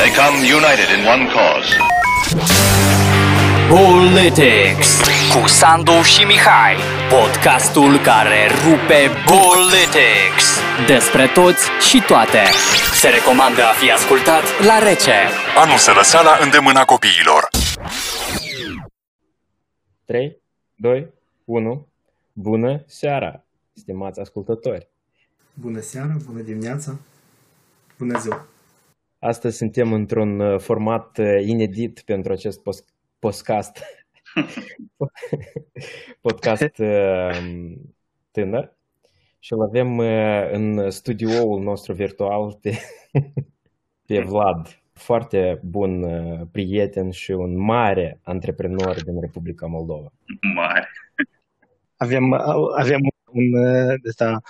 They come united in one cause. Politics cu Sandu și Mihai. Podcastul care rupe Politics. Despre toți și toate. Se recomandă a fi ascultat la rece. Anul Sărăseala îndemâna copiilor. 3, 2, 1. Bună seara, stimați ascultători! Bună seara, bună dimineața, bună ziua! Astăzi suntem într-un uh, format uh, inedit pentru acest post- podcast, podcast uh, tânăr și îl avem în studioul nostru virtual pe, pe Vlad, foarte bun prieten și un mare antreprenor din Republica Moldova. Mare. Avem, avem un ăsta,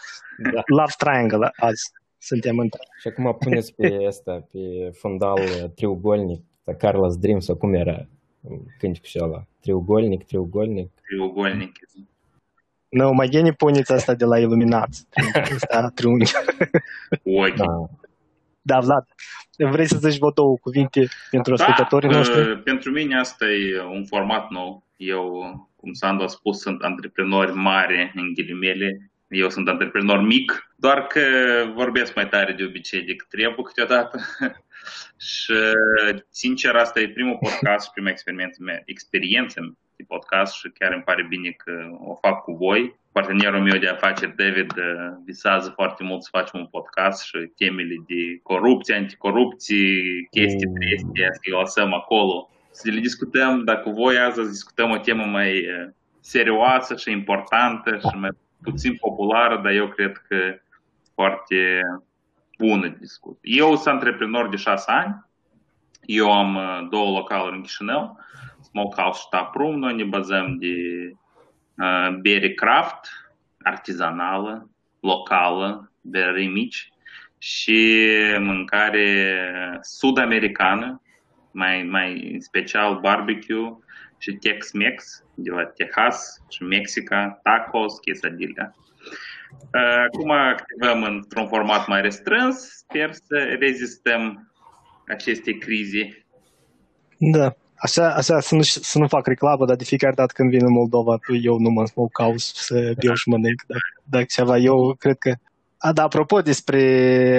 da. love triangle azi. Suntem în... Și acum puneți pe asta, pe fundal triugolnic, Carlos Dream sau cum era cânticul și ăla? Triugolnic, triugolnic. Triugolnic. Nu, mai bine puneți asta de la iluminați. Asta, triunghi. Ochi. Da. da, Vlad, vrei să zici vă două cuvinte pentru da, ascultătorii noștri? Uh, pentru mine asta e un format nou. Eu, cum Sandu a spus, sunt antreprenori mari, în ghilimele, eu sunt antreprenor mic, doar că vorbesc mai tare de obicei decât trebuie câteodată. și, sincer, asta e primul podcast și prima experiență mea, experiență de podcast și chiar îmi pare bine că o fac cu voi. Partenerul meu de afaceri, David, visează foarte mult să facem un podcast și temele de corupție, anticorupție, chestii mm. triste, să le lăsăm acolo. Să le discutăm, dacă voi azi discutăm o temă mai serioasă și importantă și mai puțin populară, dar eu cred că foarte bună discut. Eu sunt antreprenor de șase ani. Eu am uh, două localuri în Chișinău, Smokehouse și Taproom. Noi ne bazăm de uh, bere craft, artizanală, locală, bere mici și mâncare sud-americană, mai, mai special barbecue și Tex-Mex de la Texas și Mexica, tacos, quesadilla. Acum activăm într-un format mai restrâns, sper să rezistăm aceste crize. Da, Așa, așa să, nu, să nu fac reclamă, dar de fiecare dată când vin în Moldova, eu nu mă smoke să beau și mănânc. Dacă, dacă ceva, eu cred că... A, da, apropo despre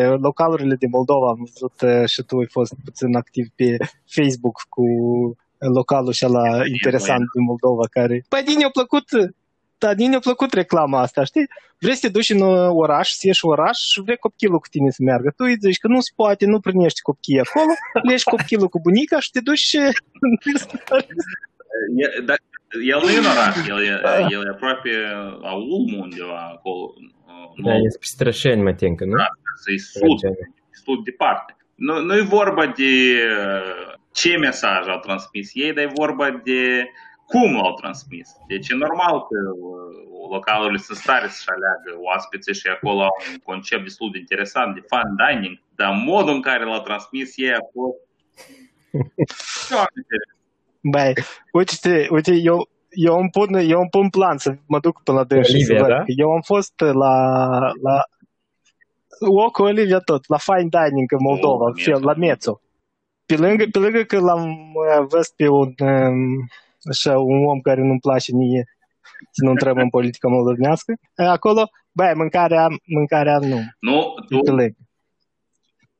localurile din Moldova, am văzut uh, și tu ai fost puțin activ pe Facebook cu localul și la interesant din Moldova care... Păi din a plăcut dar din a plăcut reclama asta, știi? Vrei să te duci în uh, oraș, să ieși în oraș și vrei copilul cu tine să meargă. Tu îi zici că nu se poate, nu primești copchii acolo, legi copilul cu bunica și te duci și... Dar el nu e în oraș, el e, el e aproape la Ulm undeva acolo. Da, e spre Strășeni, mă tincă, nu? Da, să-i sud, sud departe. Nu, nu e vorba de ce mesaj au transmis ei, dar e vorba de cum l-au transmis. Deci e normal că uh, localurile sunt stare să-și aleagă oaspețe și acolo au un concept destul de interesant de fine dining, dar modul în care l-au transmis ei a fost Băi, uite, uite, eu, eu îmi pun, eu îmi pun plan să mă duc până la dânsi să văd. Da? Eu am fost la, la o cu Olivia tot, la fine dining în Moldova, oh, la Mețo. Pe lângă, pe lângă că l-am uh, văzut pe un um, așa, un om care nu-mi place mie să nu intrăm în politica moldovenească. Acolo, băi, mâncarea, mâncarea nu. Nu, tu...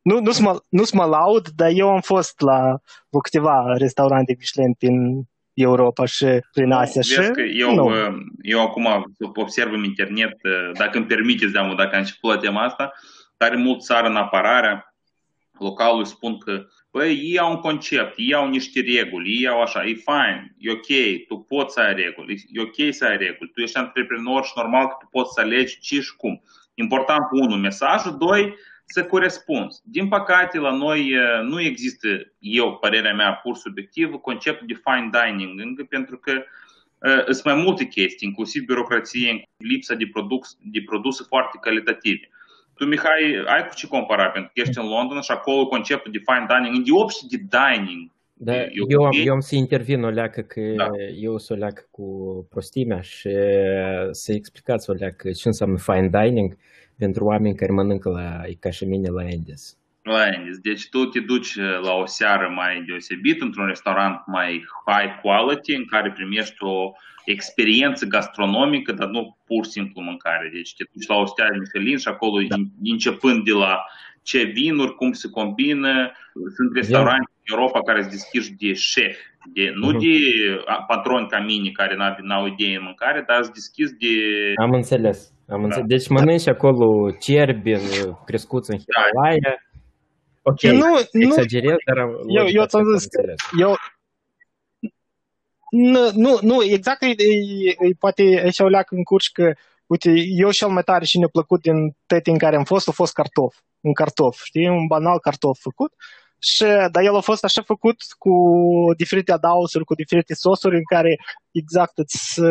Nu, nu, mă, nu mă laud, dar eu am fost la câteva restaurante Michelin prin Europa și prin Asia. și eu, nu. eu acum observ în internet, dacă îmi permiteți, deamă, dacă am început la tema asta, tare mult țară în apărarea localului spun că Păi ei au un concept, ei au niște reguli, ei au așa, e fine, e ok, tu poți să ai reguli, e ok să ai reguli, tu ești antreprenor și normal că tu poți să alegi ce și cum. Important, unu, mesajul, doi, să corespunzi. Din păcate, la noi nu există, eu, părerea mea pur subiectivă, conceptul de fine dining, încă pentru că uh, sunt mai multe chestii, inclusiv birocrație, lipsa de, produs, de produse foarte calitative. Tu, Mihai, ai cu ce compara, pentru că ești în Londra și acolo conceptul de fine dining, în și de dining. Da, eu, eu, am, eu am să intervin o leacă că da. eu sunt o leacă cu prostimea și să explicați o leacă ce înseamnă fine dining pentru oameni care mănâncă la, ca și mine la Andes. Lioness. Deci tu te duci uh, la o seară mai deosebit, într-un restaurant mai high quality, în care primești o experiență gastronomică, dar nu pur și simplu mâncare. Deci te duci la o stea Michelin și acolo, da. începând de la ce vinuri, cum se combină, sunt restaurante în Europa care sunt deschiși de șef, de, nu uh-huh. de patroni ca mine care n-au idee în mâncare, dar sunt deschis de... Am înțeles. Am înțeles. Da. Deci mănânci acolo cerbi crescuți în Himalaya. Da. Ok, nu, exagerez, dar eu, eu ți-am zis, eu, nu, nu, nu, exact, e, e, e, poate așa o leacă în curs că, uite, eu cel mai tare și ne-a plăcut din tăti în care am fost, a fost cartof, un cartof, știi, un banal cartof făcut, și, dar el a fost așa făcut cu diferite adausuri, cu diferite sosuri în care exact îți,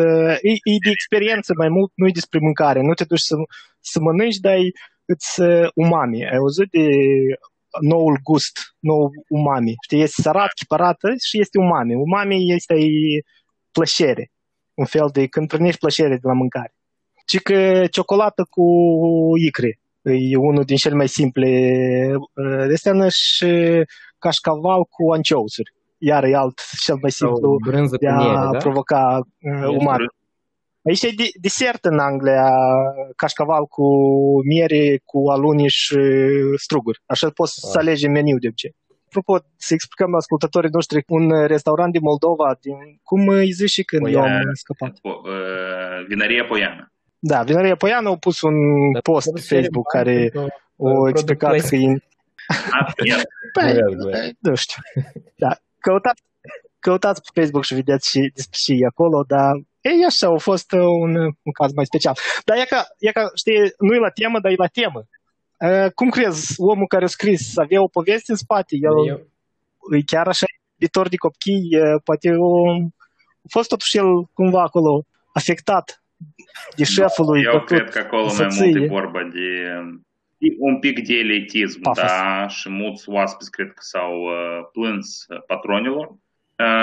e, e de experiență mai mult, nu e despre mâncare, nu te duci să, să mănânci, dar e, îți umami. Ai auzit de noul gust, nou umami. Știi, este sărat, chiparată și este umami. Umami este plăcere, un fel de când primești plăcere de la mâncare. Și că ciocolată cu icre e unul din cele mai simple desenă și cașcaval cu anceusuri. Iar e alt cel mai simplu de a miere, da? provoca uh, umami. Aici e desert în Anglia, cașcaval cu miere, cu aluni și struguri. Așa poți ah. să alegi meniu de obicei. Apropo, să explicăm la ascultătorii noștri un restaurant din Moldova, din cum îi zici când Poiana, eu am scăpat? Vinăria Poiană. Da, Vinăria Poiană au pus un Dar post pe Facebook care o explicat că e... Păi, nu știu. Da, căutați, căutați pe Facebook și vedeți și despre și acolo, dar ei, așa, a fost un, un caz mai special. Dar e ca, e ca, știi, nu e la temă, dar e la temă. Uh, cum crezi, omul care a scris avea o poveste în spate? El Eu... e chiar așa iubitor de copii, uh, poate o, a fost totuși el cumva acolo afectat de șeful lui. Eu cred că acolo mai mult e vorba de un pic de elitism, Pafos. da, și mulți oaspeți cred că s-au uh, plâns patronilor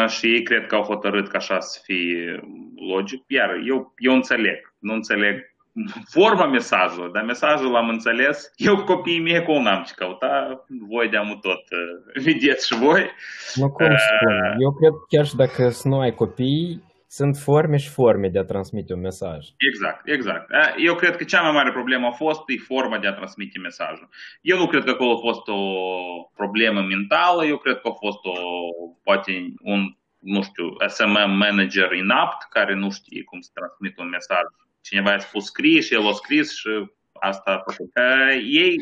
și ei cred că au hotărât că așa să fie logic. Iar eu, eu înțeleg, nu înțeleg forma mesajului, dar mesajul am înțeles. Eu cu copiii mei acolo n-am ce căuta, voi de tot vedeți și voi. Nu cum spun, eu cred chiar și dacă să nu ai copii, sunt forme și forme de a transmite un mesaj. Exact, exact. Eu cred că cea mai mare problemă a fost e forma de a transmite mesajul. Eu nu cred că acolo a fost o problemă mentală, eu cred că a fost o, poate un, nu știu, SMM manager inapt care nu știe cum să transmită un mesaj. Cineva a spus scrie și el a scris și asta a făcut. Ei,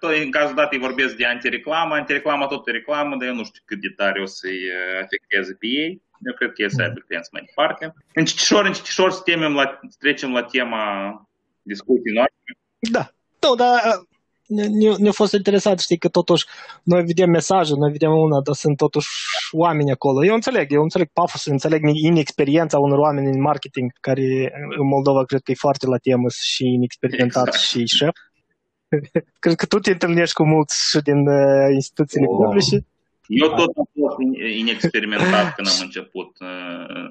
tot, în cazul dat, îi vorbesc de antireclamă, antireclama tot e reclamă, dar eu nu știu cât de tare o să-i afecteze pe ei. Eu cred că e să aibă clienți mai departe. Încetișor, încetișor să, temem la, să trecem la tema discuției noastre. Da, da, dar ne-a fost interesat, știi, că totuși noi vedem mesaje, noi vedem una, dar sunt totuși oameni acolo. Eu înțeleg, eu înțeleg pafosul, înțeleg inexperiența unor oameni în marketing, care în Moldova cred că e foarte la temă și inexperimentat exact. și șef. cred că tu te întâlnești cu mulți și din uh, instituțiile oh. publice. Eu tot am fost inexperimentat când am început.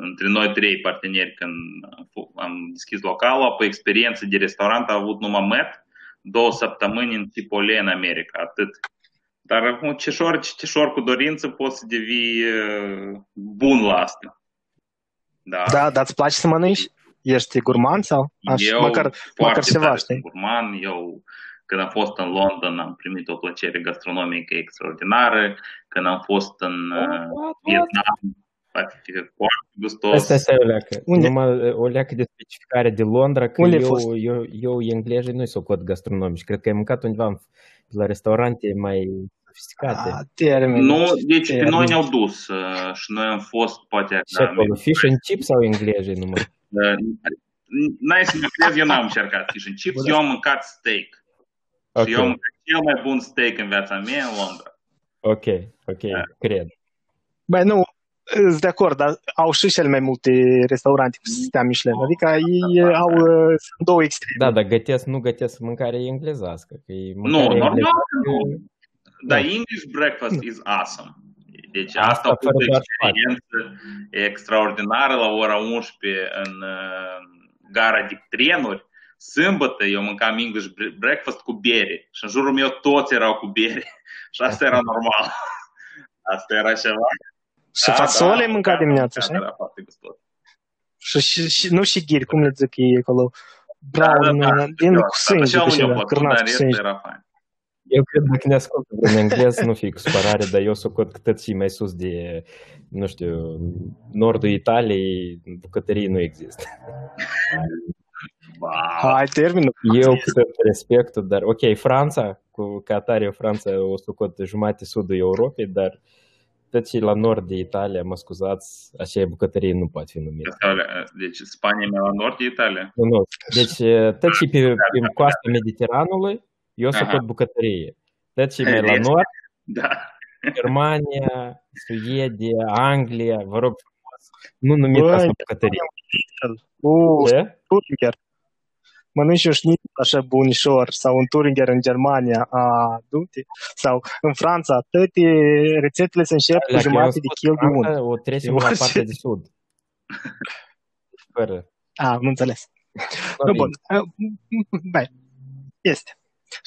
Între noi trei parteneri când am deschis localul, apoi experiență de restaurant a avut numai MET, două săptămâni în Tipole în America, atât. Dar acum ceșor, ceșor cu dorință poți să devii bun la asta. Da, da dar îți place să mănânci? Ești gurman sau? Aș, eu măcar, măcar ceva, știi? gurman, eu când am fost în London am primit o plăcere gastronomică extraordinară. Când am fost în uh, Vietnam, poate fi foarte gustos. Asta este o leacă. Unde? Numai o leacă de specificare de Londra, că Unde eu, fost? eu, eu englezii nu-i socot gastronomici. Cred că ai mâncat undeva la restaurante mai sofisticate. Ah, termen. Nu, deci termen. pe noi ne-au dus uh, și noi am fost, poate... Ce acolo, fish and chips sau englezii numai? Uh, n-ai să mă crezi, eu n-am încercat fish and chips, eu am mâncat steak. Okay. Și eu am cel mai bun steak în viața mea în Londra. Ok, ok, da. cred. Băi, nu, sunt de acord, dar au și cel mai multe restaurante cu sistem Michelin. Adică da, ei da, da, au da. două extreme. Da, dar gătesc, nu gătesc mâncare englezească. Că e nu, normal nu. Dar English breakfast is awesome. Deci asta, asta a fost o experiență extraordinară la ora 11 în gara de trenuri Sâmbătă eu mâncam English breakfast cu bere și în jurul meu toți erau cu bere. Și asta era normal. Asta era ceva. Și fasole da, mânca da, dimineața, da, știi? Era foarte gustos. Și, și, și, nu și ghiri, cum le zic ei acolo? Brown, Da, da, da. din Da, cu sânge, așa cu unde ceva, a fost, cârnați dar cu restul sânge. era fain. Eu cred dacă ne ascultă în englez, nu fi cu supărare, dar eu socot că tot și mai sus de, nu știu, nordul Italiei, bucătării nu există. Wow. Hai, termină. Eu cu tot respectul, dar ok, Franța, cu ca atare Franța o socot jumate sudul Europei, dar tot și la nord de Italia, mă scuzați, așa bucătărie nu poate fi numită. Asta, Deci Spania e mai la nord de Italia. Nu, nu. Deci tot și pe, pe coasta Mediteranului, eu socot Aha. bucătărie. Tot și mai la Este. nord, Da. Germania, Suedia, Anglia, vă rog frumos, nu numiți Băi, asta bucătărie. Uș, Ce? Turinger. Mănânci un șnițel așa bunișor sau un Turinger în Germania, a, du-te. Sau în Franța, toate rețetele se încep cu Dacă eu jumate de spus kil de unt. Franța, O trecem la Orice. partea de sud. Fără. A, am înțeles. Nu, bun. Bine, este.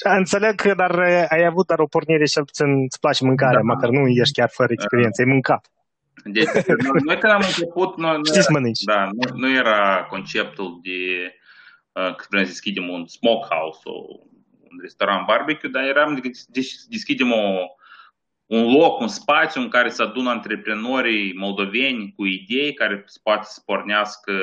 Înțeleg că dar eh, ai avut dar o pornire și puțin îți place mâncarea, Da. măcar nu ești chiar fără experiență, ai mâncat. Deci, noi, noi când am început, noi, nu Știți să era, mănânci. da, nu, nu era conceptul de uh, că vrem să deschidem un smokehouse sau un restaurant barbecue, dar eram de deci, deschidem o, un loc, un spațiu în care se adună antreprenorii moldoveni cu idei care poate să pornească,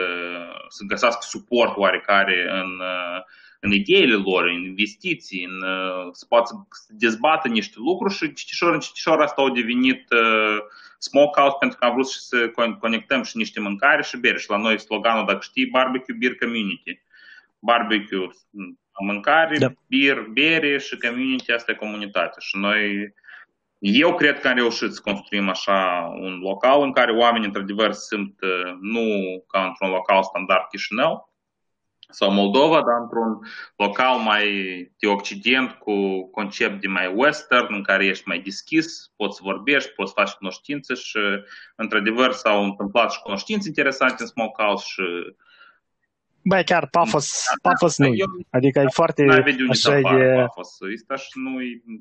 să găsească suport oarecare în, uh, în ideile lor, în investiții, în, uh, să poată să dezbată niște lucruri și citișor în citișor asta au devenit uh, smokehouse pentru că am vrut și să con- conectăm și niște mâncare și bere. Și la noi sloganul, dacă știi, barbecue, beer, community. Barbecue, m, mâncare, Da. da. beer, bere și community, asta e comunitate. Și noi, eu cred că am reușit să construim așa un local în care oamenii într-adevăr se simt uh, nu ca într-un local standard Chișinău, sau Moldova, dar într-un local mai de Occident cu concept de mai western, în care ești mai deschis, poți să vorbești, poți să faci cunoștințe și, într-adevăr, s-au întâmplat și cunoștințe interesante în Smokehouse și Băi, chiar pafos, pafos nu Eu Adică e foarte n-ai vedea unde așa să apară e... pafos. Asta și nu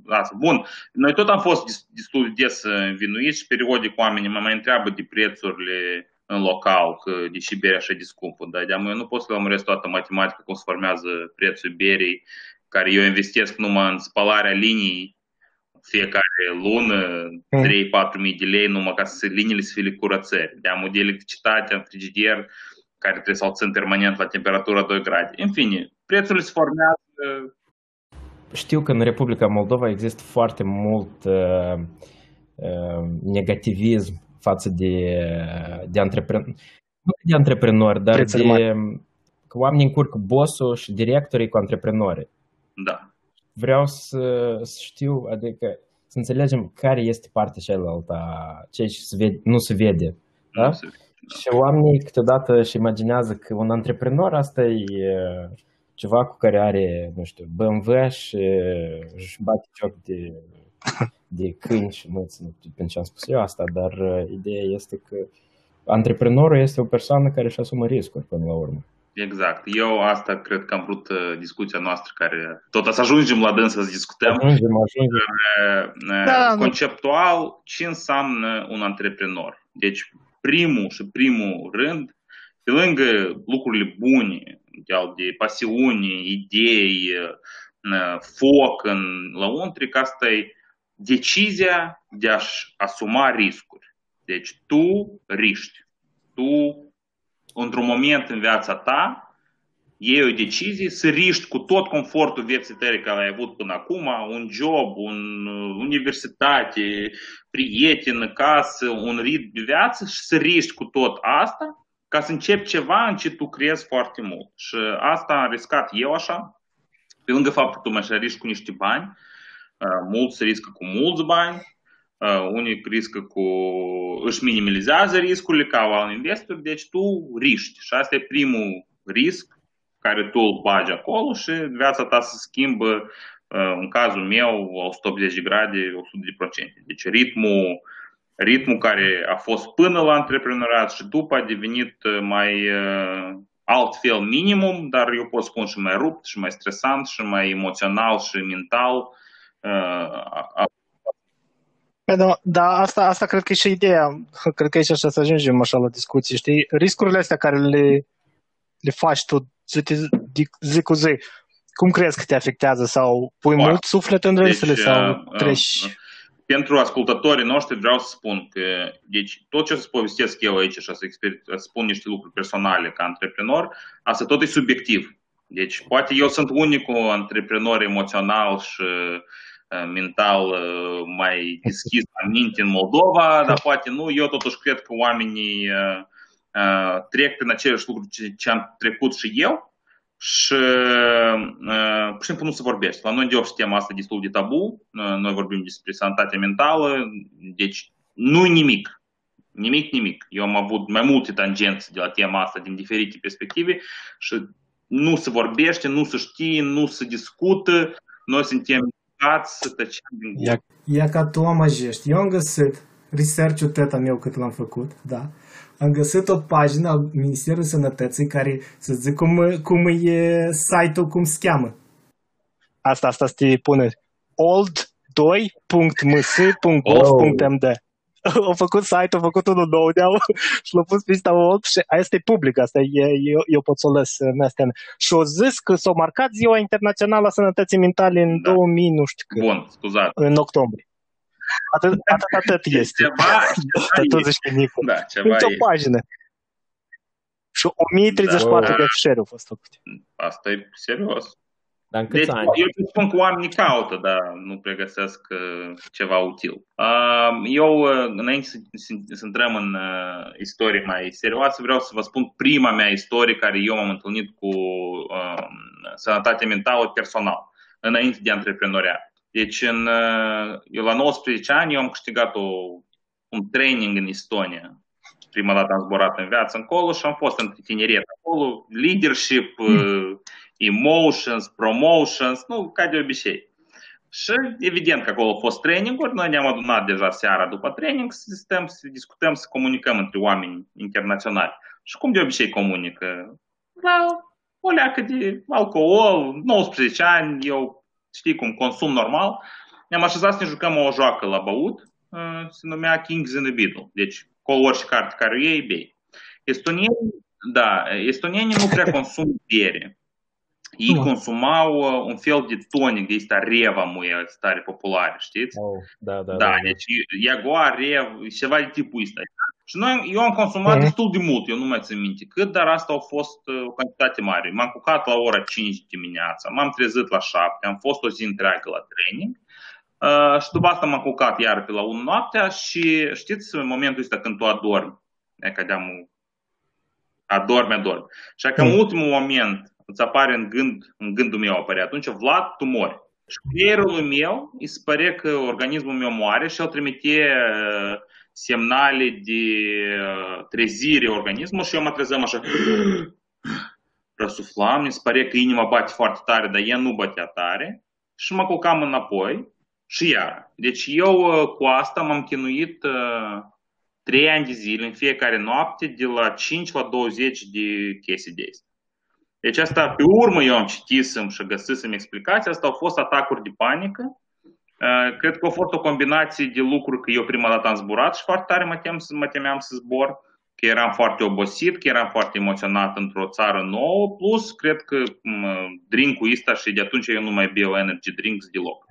Asta. Bun, noi tot am fost des- destul de des învinuiți și periodic oamenii mă mai întreabă de prețurile în local, că de ce berea așa de scumpă. Dar de eu nu pot să lămuresc toată matematica cum se formează prețul berii, care eu investesc numai în spălarea linii fiecare lună, Mm. 3-4 mii de lei, numai ca să liniile să fie curățări. De am de electricitate în frigider, care trebuie să-l țin permanent la temperatura 2 grade. În fine, prețurile se formează Știu că în Republica Moldova există foarte mult uh, uh, negativism față de, de antreprenori. Nu de antreprenori, dar Prețuri de mari. că oamenii încurcă bossul și directorii cu antreprenorii. Da. Vreau să, să știu, adică să înțelegem care este partea cealaltă, a ceea ce se vede, nu se vede. Da? Nu se- Și oamenii câteodată își imaginează că un antreprenor asta e uh, ceva cu care are, nu știu, BMW și uh, își bate joc de, de câini și măți, nu știu pentru ce am spus eu asta, dar uh, ideea este că antreprenorul este o persoană care își asumă riscuri până la urmă. Exact. Eu asta cred că am vrut uh, discuția noastră care tot să ajungem la dânsă să discutăm. Ajungem, ajungem. Uh, uh, Da, nu- Conceptual, ce înseamnă un antreprenor? Deci, primul și primul rând, pe lângă lucrurile bune, de, de pasiune, idei, uh, foc în lăuntric, asta e decizia de a-și asuma riscuri. Deci tu riști. Tu, într-un moment în viața ta, iei o decizie să riști cu tot confortul vieții tale care ai avut până acum, un job, un uh, universitate, prieteni, casă, un ritm de viață și să riști cu tot asta ca să începi ceva în ce tu crezi foarte mult. Și asta am riscat eu așa, pe lângă faptul că tu mai riști cu niște bani, uh, mulți riscă cu mulți bani, uh, unii riscă cu, își minimalizează riscurile ca un investor, deci tu riști. Și asta e primul risc care tu îl bagi acolo și viața ta se schimbă, uh, în cazul meu, 180 de grade, 100 de procente. Deci ritmul, ritmul care a fost până la antreprenoriat și după a devenit uh, mai uh, altfel minimum, dar eu pot spun și mai rupt, și mai stresant, și mai emoțional, și mental uh, a, a Păi da, da asta, asta cred că e și ideea. Cred că aici așa să ajungem așa la discuții, știi? Riscurile astea care le, le faci tu zi, zi cu zi, cum crezi că te afectează? Sau pui Foarte. mult suflet în râsele deci, sau uh, treci... Uh, pentru ascultătorii noștri vreau să spun că deci, tot ce o să povestesc eu aici și o să, exper- să spun niște lucruri personale ca antreprenor, asta tot e subiectiv. Deci poate eu sunt unicul antreprenor emoțional și uh, mental uh, mai deschis la minte în Moldova, dar poate nu. Eu totuși cred că oamenii uh, trec prin aceleași lucruri ce am trecut și eu și pur și simplu nu se vorbește. La noi deoarece tema asta destul de tabu, noi vorbim despre sănătate mentală, deci nu nimic. Nimic, nimic. Eu am avut mai multe tangențe de la tema asta din diferite perspective și nu se vorbește, nu se știe, nu se discută, noi suntem educați să tăcem din gură. Ia ca tu amăjești. Eu am găsit research-ul teta meu cât l-am făcut, da, am găsit o pagină a Ministerului Sănătății care, să zic, cum, cum e site-ul, cum se cheamă. Asta, asta te pune old2.ms.gov.md oh. Au făcut site, au făcut unul nou de și l-au pus pe ăsta old și asta e public, asta e, eu, eu pot să o lăs în astea. Și au zis că s-a marcat Ziua Internațională a Sănătății Mentale în da. 2000, nu știu când. Bun, scuzat. În octombrie. Atât, atât, atât este. Ceva, ceva tot zici pe Nicu. Da, ceva e. o pagină. Și 1034 da. de fișiere au fost făcute. Asta e serios. Dar în câți deci, ani? Eu spun că oamenii caută, dar nu pregăsesc uh, ceva util. Uh, eu, uh, înainte să, să, să intrăm în istorie mai serioasă, vreau să vă spun prima mea istorie care eu m-am întâlnit cu sănătate mentală personal, înainte de antreprenoriat. Deci, în, eu la 19 ani, eu am câștigat o, un training în Estonia. Prima dată am zburat în viață încolo și am fost în tineret acolo, leadership, mm. Emotions, promotions, nu, ca de obicei. Și evident că acolo au fost traininguri, noi ne-am adunat deja seara după training să stăm, să discutăm, să comunicăm între oameni internaționali. Și cum de obicei comunică? La o leacă de alcool, 19 ani, eu știi cum, consum normal, ne-am așezat să ne jucăm o joacă la băut, uh, se numea Kings in the Beetle. Deci, cu orice carte care o iei, bei. Estonienii, da, estonienii nu prea consumă bere. Ei no. consumau uh, un fel de tonic, de ăsta Reva, muie, stare populare, știți? Oh, da, da, da, da. deci Jaguar, Rev, ceva de tipul ăsta. Și noi, eu am consumat mm. destul de mult, eu nu mai țin minte cât, dar asta a fost uh, o cantitate mare. M-am cucat la ora 5 dimineața, m-am trezit la 7, am fost o zi întreagă la training uh, și după asta m-am cucat iar pe la 1 noaptea și știți în momentul ăsta când tu adormi, e ca de-am adormi, adormi. Și că în mm. ultimul moment îți apare în gând, în gândul meu apare atunci, Vlad, tu mori. Și creierul meu îi se pare că organismul meu moare și el trimite uh, semnale de uh, trezire organismului și eu mă trezeam așa răsuflam, mi se pare că inima bate foarte tare, dar ea nu bătea tare și mă culcam înapoi și iar. Deci eu uh, cu asta m-am chinuit uh, 3 ani de zile în fiecare noapte de la 5 la 20 de chestii de astea. Deci asta pe urmă eu am citisem și găsisem explicații, asta au fost atacuri de panică Uh, cred că a fost o combinație de lucruri că eu prima dată am zburat și foarte tare mă, tem, mă temeam să zbor, că eram foarte obosit, că eram foarte emoționat într-o țară nouă, plus cred că drink-ul ăsta și de atunci eu nu mai beau energy drinks deloc.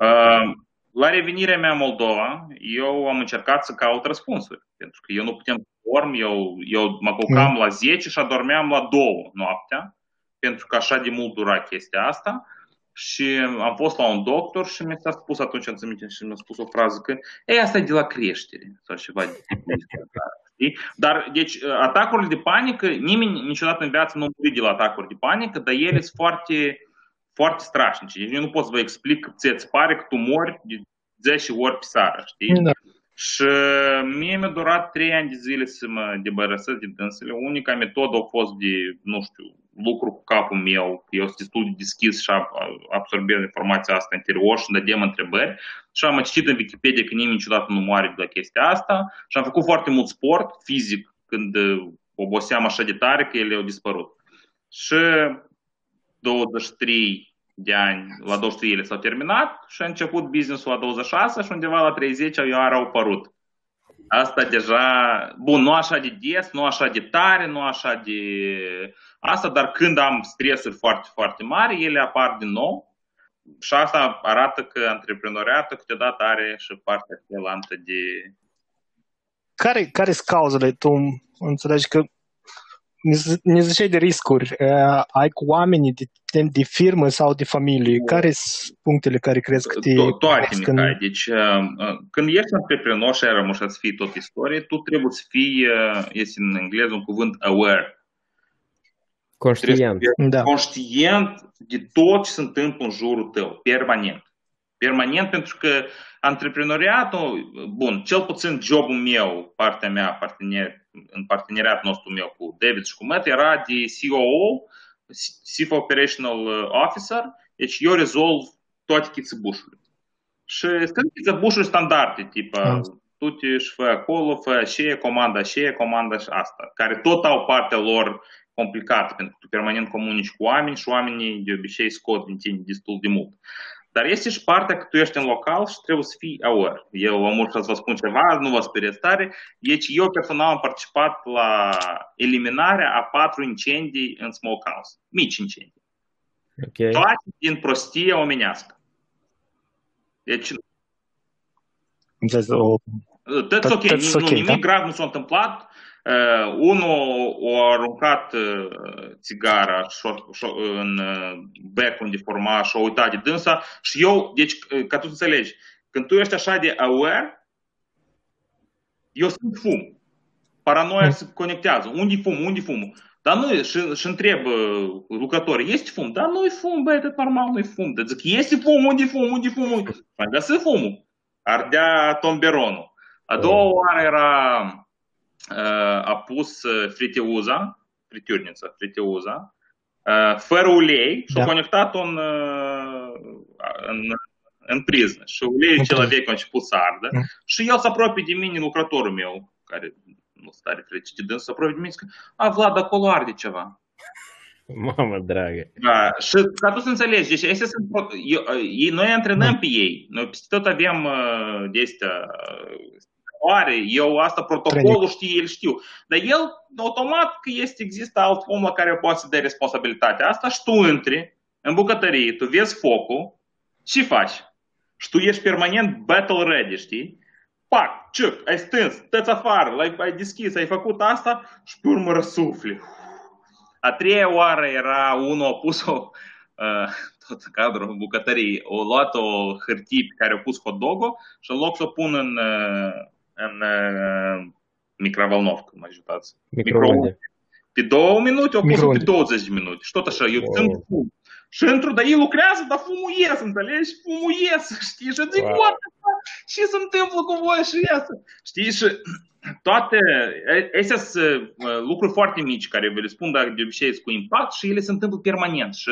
Uh, la revenirea mea în Moldova, eu am încercat să caut răspunsuri, pentru că eu nu puteam să dorm, eu, eu mă culcam mm. la 10 și adormeam la 2 noaptea, pentru că așa de mult dura chestia asta și am fost la un doctor și mi-a spus atunci, am minte, și mi-a spus o frază că ei, asta e de la creștere sau ceva de știi? Dar, deci, atacurile de panică, nimeni niciodată în viață nu murit de la atacuri de panică, dar ele sunt foarte, foarte strașnice. Deci eu nu pot să vă explic că ți pare că tu mori de 10 ori pe seară, știi? Da. Și mie mi-a durat 3 ani de zile să mă debărăsesc de dânsele. Unica metodă a fost de, nu știu, lucru cu capul meu, eu sunt destul de deschis și absorbez informația asta interior și dădem întrebări. Și am citit în Wikipedia că nimeni niciodată nu moare de la chestia asta și am făcut foarte mult sport fizic când oboseam așa de tare că ele au dispărut. Și 23 de ani, la 200 ele s-au terminat și a început business-ul la 26 și undeva la 30 iar au apărut. Asta deja, bun, nu așa de des, nu așa de tare, nu așa de asta, dar când am stresuri foarte, foarte mari, ele apar din nou și asta arată că antreprenoriatul câteodată are și partea cealaltă de... Care, care sunt cauzele? Tu înțelegi că ne ziceai de riscuri. Uh, ai cu oamenii de, de, de firmă sau de familie? Care sunt punctele care crezi că te... Toate, când... Mihai. Deci, uh, când ești antreprenor și ai rămas să fii tot istorie, tu trebuie să fii, uh, este în engleză un cuvânt aware. Conștient. Da. Conștient de tot ce se întâmplă în jurul tău, permanent. Permanent pentru că antreprenoriatul, bun, cel puțin jobul meu, partea mea, partener, în parteneriat nostru meu cu David și cu Matt, era de COO, Chief Operational Officer, deci eu rezolv toate chițăbușurile. Și sunt chițăbușuri standarde, tipa, mm. tu te și fă acolo, fă așa, comanda așa, comanda și asta, care tot au partea lor complicată, pentru că tu permanent comunici cu oameni și oamenii de obicei scot din tine destul de mult. Dar este și partea că tu ești în local și trebuie să fii aware. Eu am să vă spun ceva, nu vă speriați tare. Deci eu personal am participat la eliminarea a patru incendii în smokehouse. Mici incendii. Okay. Toate din prostie omenească. Deci... That's ok, nu, nimic da? grav nu s-a întâmplat. Uh, unul a aruncat uh, țigara în uh, bec unde forma și a uitat de dânsa și eu, deci, uh, ca tu să înțelegi, când tu ești așa de aware, eu sunt fum. Paranoia se conectează. Unde fum? Unde fum? Dar nu, și, și întreb uh, lucrătorii, este fum? Dar nu-i fum, băi, de normal nu-i fum. Dar zic, este fum, unde fum, unde fum? Am găsit fumul. Ardea tomberonul. A doua oară era a pus friteuza, fritiurniță, friteuza, fără ulei și da. a conectat-o în, în, în priză. Și uleiul okay. cel vechi a început să ardă. Mm. Și el se apropie de mine, lucrătorul meu, care nu stare fericit de dâns, se apropie de mine și zice, a, Vlad, acolo arde ceva. Mamă dragă. Da, și ca tu să înțelegi, deci astea sunt, eu, noi antrenăm da. pe ei. Noi tot avem uh, de astea are, eu asta protocolul știe, el știu. Dar el, automat că este, există alt om la care poate să dea responsabilitatea asta și tu intri în bucătărie, tu vezi focul, ce faci? Și tu ești permanent battle ready, știi? Pac, ciuc, ai stâns, tăți afară, l-ai ai deschis, ai făcut asta și pe urmă răsufli. A treia oară era unul a pus-o uh, tot în cadrul bucătăriei, o luat o hârtie pe care a pus hot dog și în loc să o pun în, uh, în uh, microvolnovcă, mă ajutați. Microunde. Pe două minute, o pus pe 20 de minute. Și tot așa, eu wow. sunt fum. Și într-o, dar ei lucrează, dar fumul ies, înțelegi? Fumul ies, știi? Și zic, wow. what Ce se întâmplă cu voi și ies? Știi? Și toate, astea sunt uh, lucruri foarte mici care vă le spun, dar de obicei cu impact și ele se întâmplă permanent. Și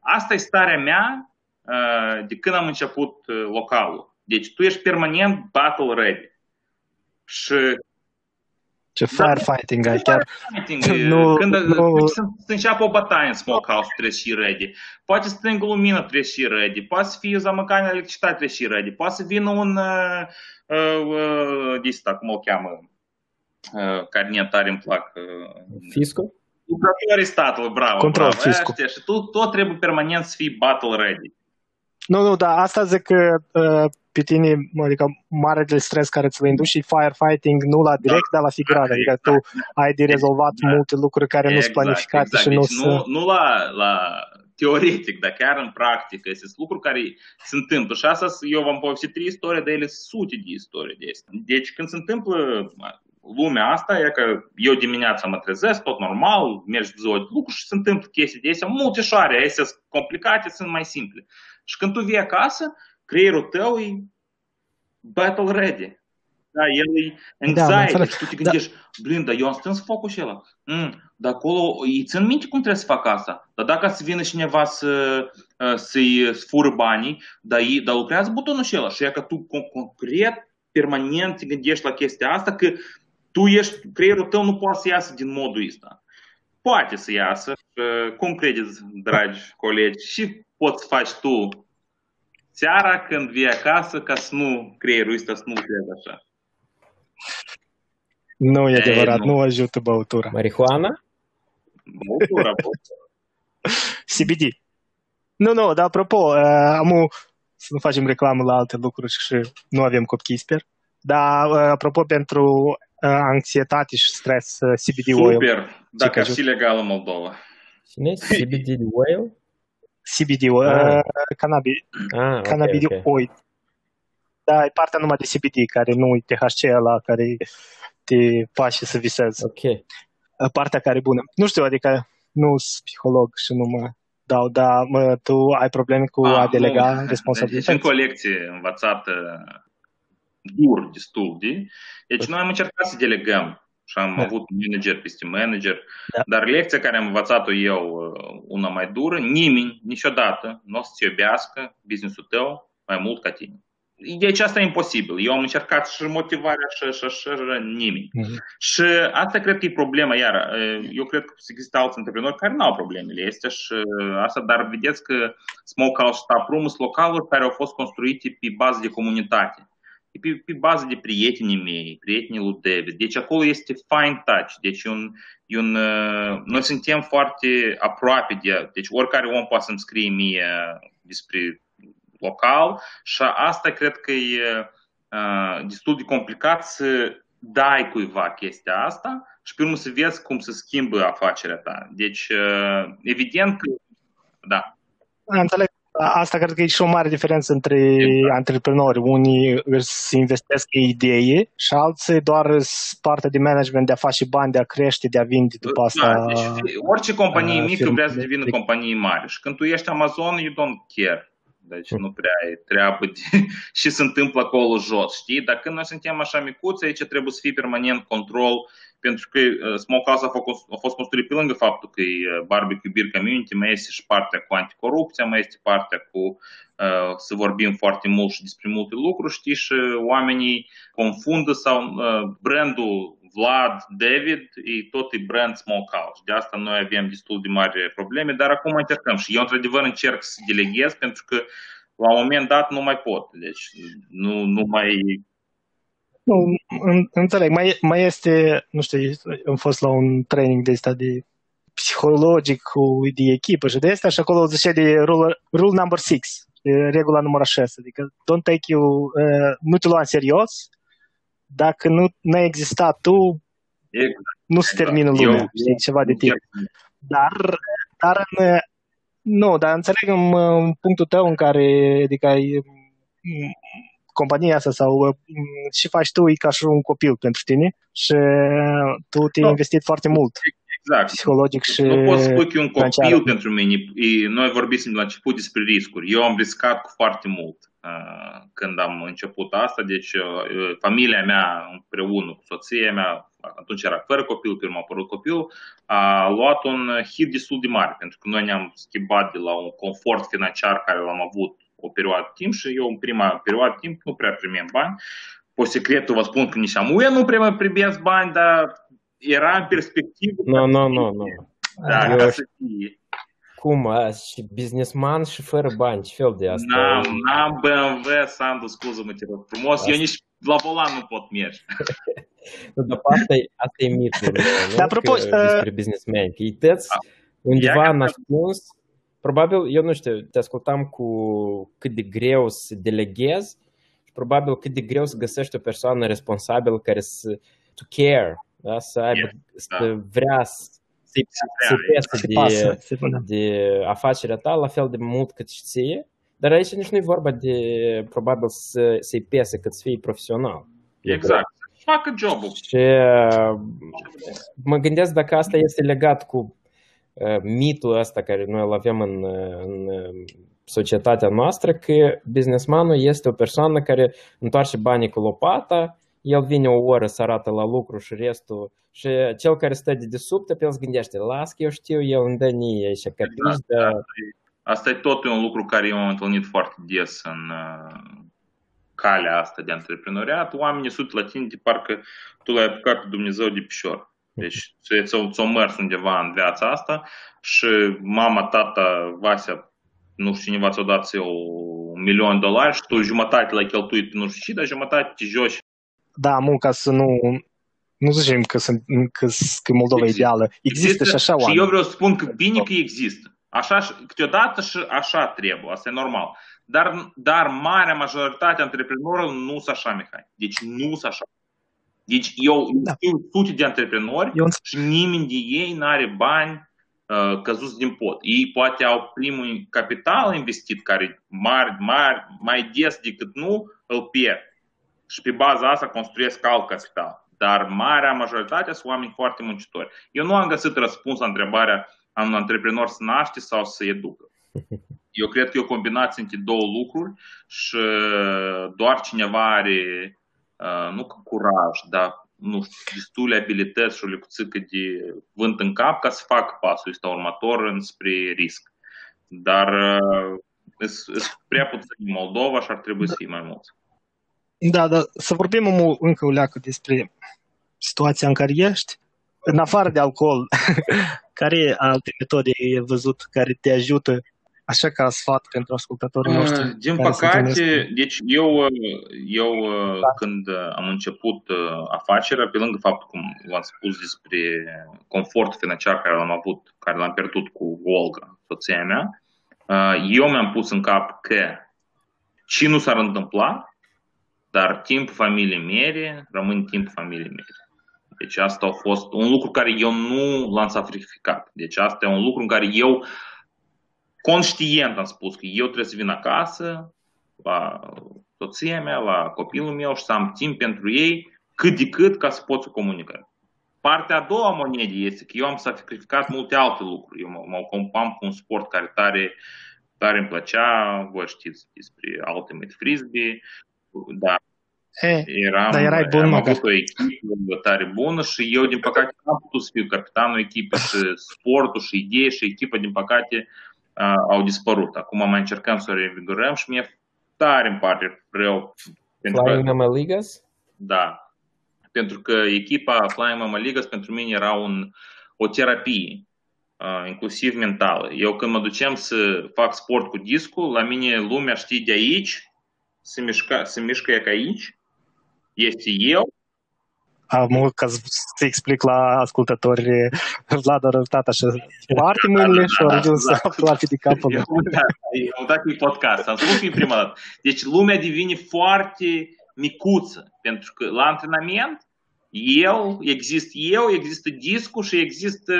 asta e starea mea uh, de când am început localul. Deci tu ești permanent battle ready. Și ce firefighting ai chiar. Firefighting, nu, când nu... să, să înceapă o bătaie în smokehouse, trebuie și ready. Poate să strângă lumină, trebuie și ready. Poate să fie zamăcane electricitate, trebuie și ready. Poate să vină un uh, uh, dista, cum o cheamă, uh, care ne tare îmi plac. Uh, Fisco? Lucrătorii statului, bravo. Control bravo. fiscal. Și tu tot trebuie permanent să fii battle ready. Nu, nu, dar asta zic că uh, pe tine, adică marele stres care ți-l induci și firefighting nu la direct, da, dar la figurat. Da, adică tu ai de rezolvat exact. multe lucruri care exact, nu sunt planificate exact. și nu deci sunt... Nu, nu la, la teoretic, dar chiar în practică. Sunt lucruri care se întâmplă. Și asta, eu v-am povestit trei istorii, dar ele sute de istorii de astea. Deci când se întâmplă lumea asta, e că eu dimineața mă trezesc, tot normal, mergi ziua de lucru și se întâmplă chestii de astea multișoare, astea sunt complicate, sunt mai simple. Și când tu vii acasă, creierul tău e battle ready. Da, el e anxiety da, și tu te gândești, da. blin, dar eu am stâns focul și ăla. Mm, dar acolo îi țin minte cum trebuie să fac asta. Dar dacă să vină cineva să, să-i fură banii, dar, dar lucrează butonul și ăla. Și e că tu concret, permanent te gândești la chestia asta, că tu ești, creierul tău nu poate să iasă din modul ăsta. Poate să iasă, cum credeți, dragi colegi, și poți să faci tu seara când vii acasă ca să nu creierul ăsta să nu lucrezi așa. Nu e Ei, adevărat, nu. nu ajută băutura. Marihuana? Băutura, băutura. CBD. Nu, nu, dar apropo, uh, am o, să nu facem reclamă la alte lucruri și nu avem copii, sper. Dar, uh, apropo, pentru uh, anxietate și stres, uh, CBD oil. Super, dacă ar ajută. fi legal în Moldova. Cine e? CBD oil? CBD oil, Ah. uh, cannabis, Ah, ok, cannabis ok. oil. Da, e partea numai de CBD, care nu e THC ăla care te face să visezi. Ok. Uh, Partea care e bună. Nu știu, adică nu sunt psiholog și nu mă dau, dar mă, tu ai probleme cu Ah, a delega nu. responsabilități? Deci încă o lecție învățată dur destul de. Deci noi am încercat să delegăm și am Da. avut manager peste manager, Da. dar lecția care am învățat-o eu, uh, una mai dură, nimeni niciodată nu o să-ți iubească business-ul tău mai mult ca tine. Deci asta e imposibil. Eu am încercat și motivarea și și și nimeni. Mhm. Și asta cred că e problema, iar eu cred că există alți antreprenori care nu au problemele astea și asta, dar vedeți că Smokehouse și Taproom sunt localuri care au fost construite pe bază de comunitate. E pe, pe bază de prietenii mei, prietenii lui David. Deci acolo este fine touch. Deci un, e un, uh, noi suntem foarte aproape de... Deci oricare om poate să-mi scrie mie despre local și asta cred că e uh, destul de complicat să dai cuiva chestia asta și pe urmă să vezi cum se schimbă afacerea ta. Deci, uh, evident că, da, Da, Înțeleg. Asta cred că e și o mare diferență între Exact. antreprenori. Unii îți investesc în idee și alții doar sunt parte de management de a face bani, de a crește, de a vinde după asta. Da, deci orice companie uh, mică vrea să firmele devină mici. companie mare și când tu ești Amazon, you don't care. Deci Mm. nu prea ai treabă de și se întâmplă acolo jos, știi? Dar când noi suntem așa micuți, aici trebuie să fie permanent control, pentru că uh, Smokehouse a fost, a fost construit pe lângă faptul că e uh, barbecue beer community, mai este și partea cu anticorupția, mai este partea cu uh, să vorbim foarte mult și despre multe lucruri, știi, și oamenii confundă sau uh, brandul Vlad, David, e tot e brand Smokehouse. De asta noi avem destul de mari probleme, dar acum încercăm și eu într-adevăr încerc să deleghez pentru că la un moment dat nu mai pot. Deci nu, nu mai... Nu, în- înțeleg. Mai, mai este, nu știu, am fost la un training de ăsta de psihologic cu de echipă și de asta și acolo zice de rule, rule number 6, regula numărul 6, adică don't take you, uh, nu te lua în serios, dacă nu ai existat tu, Exact. nu se termină lumea, știi, ceva de tip. Dar, dar în, nu, dar înțeleg în, în punctul tău în care, adică ai, m, compania asta sau m, și faci tu e ca și un copil pentru tine și tu te-ai Da. investit foarte mult Exact. psihologic și Nu pot spune că e un financiar. copil pentru mine. E, noi vorbim la început despre riscuri. Eu am riscat cu foarte mult uh, când am început asta. Deci uh, familia mea împreună cu soția mea, atunci era fără copil, când a apărut copilul, a luat un hit destul de mare. Pentru că noi ne-am schimbat de la un confort financiar care l-am avut o perioadă de timp și eu în prima perioadă de timp nu prea primeam bani. Pe secretul vă spun că nici amuie nu prea mai primesc bani, dar era în perspectivă. Nu, nu, nu, nu. Da, Eu ca știu. să fie. Cum? A, și businessman și fără bani, ce fel de asta? N-am, n-am BMW, Sandu, scuză-mă, te rog frumos, eu nici la volan nu pot merge. Nu, dar asta e, asta e mitul ăsta, nu? Dar apropo, Că, uh, despre businessmen. Că ei tăți undeva Ia că- nascuns, probabil, eu nu știu, te ascultam cu cât de greu să deleghezi și probabil cât de greu să găsești o persoană responsabilă care să to care, da? să aibă, să vrea să să-i să pese se de, pasă. Se pune. de afacerea ta la fel de mult cât și ție, dar aici nici nu e vorba de probabil să, să-i pese cât să fie profesional. Exact. Să facă jobul. Și uh, mă gândesc dacă asta este legat cu uh, mitul ăsta care noi îl avem în, uh, în uh, societatea noastră, că businessmanul este o persoană care întoarce banii cu lopata, el vine o oră să arată la lucru și restul, și cel care stă de desubt, pe el se gândește, las că eu știu, el îmi dă nie și că Exact, de... da. Asta e tot un lucru care eu am întâlnit foarte des în uh, calea asta de antreprenoriat. Oamenii sunt la tine de parcă tu l-ai apucat pe Dumnezeu de pișor. Deci ți-o, ți-o mers undeva în viața asta și mama, tata, Vasea nu știu, cineva ți-a dat eu un milion de dolari și tu jumătate l-ai cheltuit, nu știu ce, dar jumătate te joci. Da, munca să nu... Nu zicem că, sunt, că, că Moldova Există. e ideală. Există, și așa Și oameni. eu vreau să spun că bine că există. Așa, câteodată și așa trebuie, asta e normal. Dar, dar marea majoritate a antreprenorilor nu sunt așa, Mihai. Deci nu sunt așa. Deci eu Da. știu sute de antreprenori Eu înțeleg. și nimeni de ei nu are bani uh, căzuți din pot. Ei poate au primul capital investit, care mari, mari, mai des decât nu, îl pierd. Și pe baza asta construiesc alt capital. Dar marea majoritate sunt oameni foarte muncitori. Eu nu am găsit răspuns la întrebarea am un antreprenor să naște sau să educă. Eu cred că e o combinație între două lucruri și doar cineva are, uh, nu că curaj, dar nu știu, destule abilități și o lecuțică de vânt în cap ca să facă pasul ăsta următor înspre risc. Dar uh, sunt prea puțin în Moldova și ar trebui să fie mai mulți. Da, dar să vorbim o- încă o leacă despre situația în care ești. În afară de alcool, care alte metode ai văzut care te ajută așa ca sfat pentru ascultătorii noștri? Uh, Din care se întâlnesc păcate, cu- deci eu, uh, eu uh, când uh, am început uh, afacerea, pe lângă faptul cum v-am spus despre confort financiar care l-am avut, care l-am pierdut cu Olga, soția mea, uh, eu mi-am pus în cap că ce nu s-ar întâmpla, dar timpul familiei mele rămâne timpul familiei mele. Deci asta a fost un lucru care eu nu l-am sacrificat. Deci asta e un lucru în care eu conștient am spus că eu trebuie să vin acasă la soția mea, la copilul meu și să am timp pentru ei cât de cât ca să pot să comunicăm. Partea a doua a monedii este că eu am sacrificat multe alte lucruri. Eu mă, mă ocupam cu un sport care tare, tare îmi plăcea, voi știți despre Ultimate Frisbee, da, E, eram, Dar erai bun, am măcar. avut o echipă tare bună și eu, din păcate, nu am putut să fiu capitanul echipei și sportul și idei și echipa, din păcate, a, au dispărut. Acum mai încercăm să o revigorăm și mie tare îmi pare rău. Pentru Flying că, Mama Ligas? da, pentru că echipa Flying Mama Ligas pentru mine era un, o terapie, uh, inclusiv mentală. Eu când mă duceam să fac sport cu discul, la mine lumea știe de aici, se mișcă, se mișcă ea ca aici, este eu, am ca să să explic la ascultători, Vlad a arătat așa foarte mâinile și a da, ajuns să da. aproape de capul Eu meu. am uitat, eu am uitat că e podcast, am spus că e prima dată. Deci lumea devine foarte micuță, pentru că la antrenament eu, există eu, există discul și există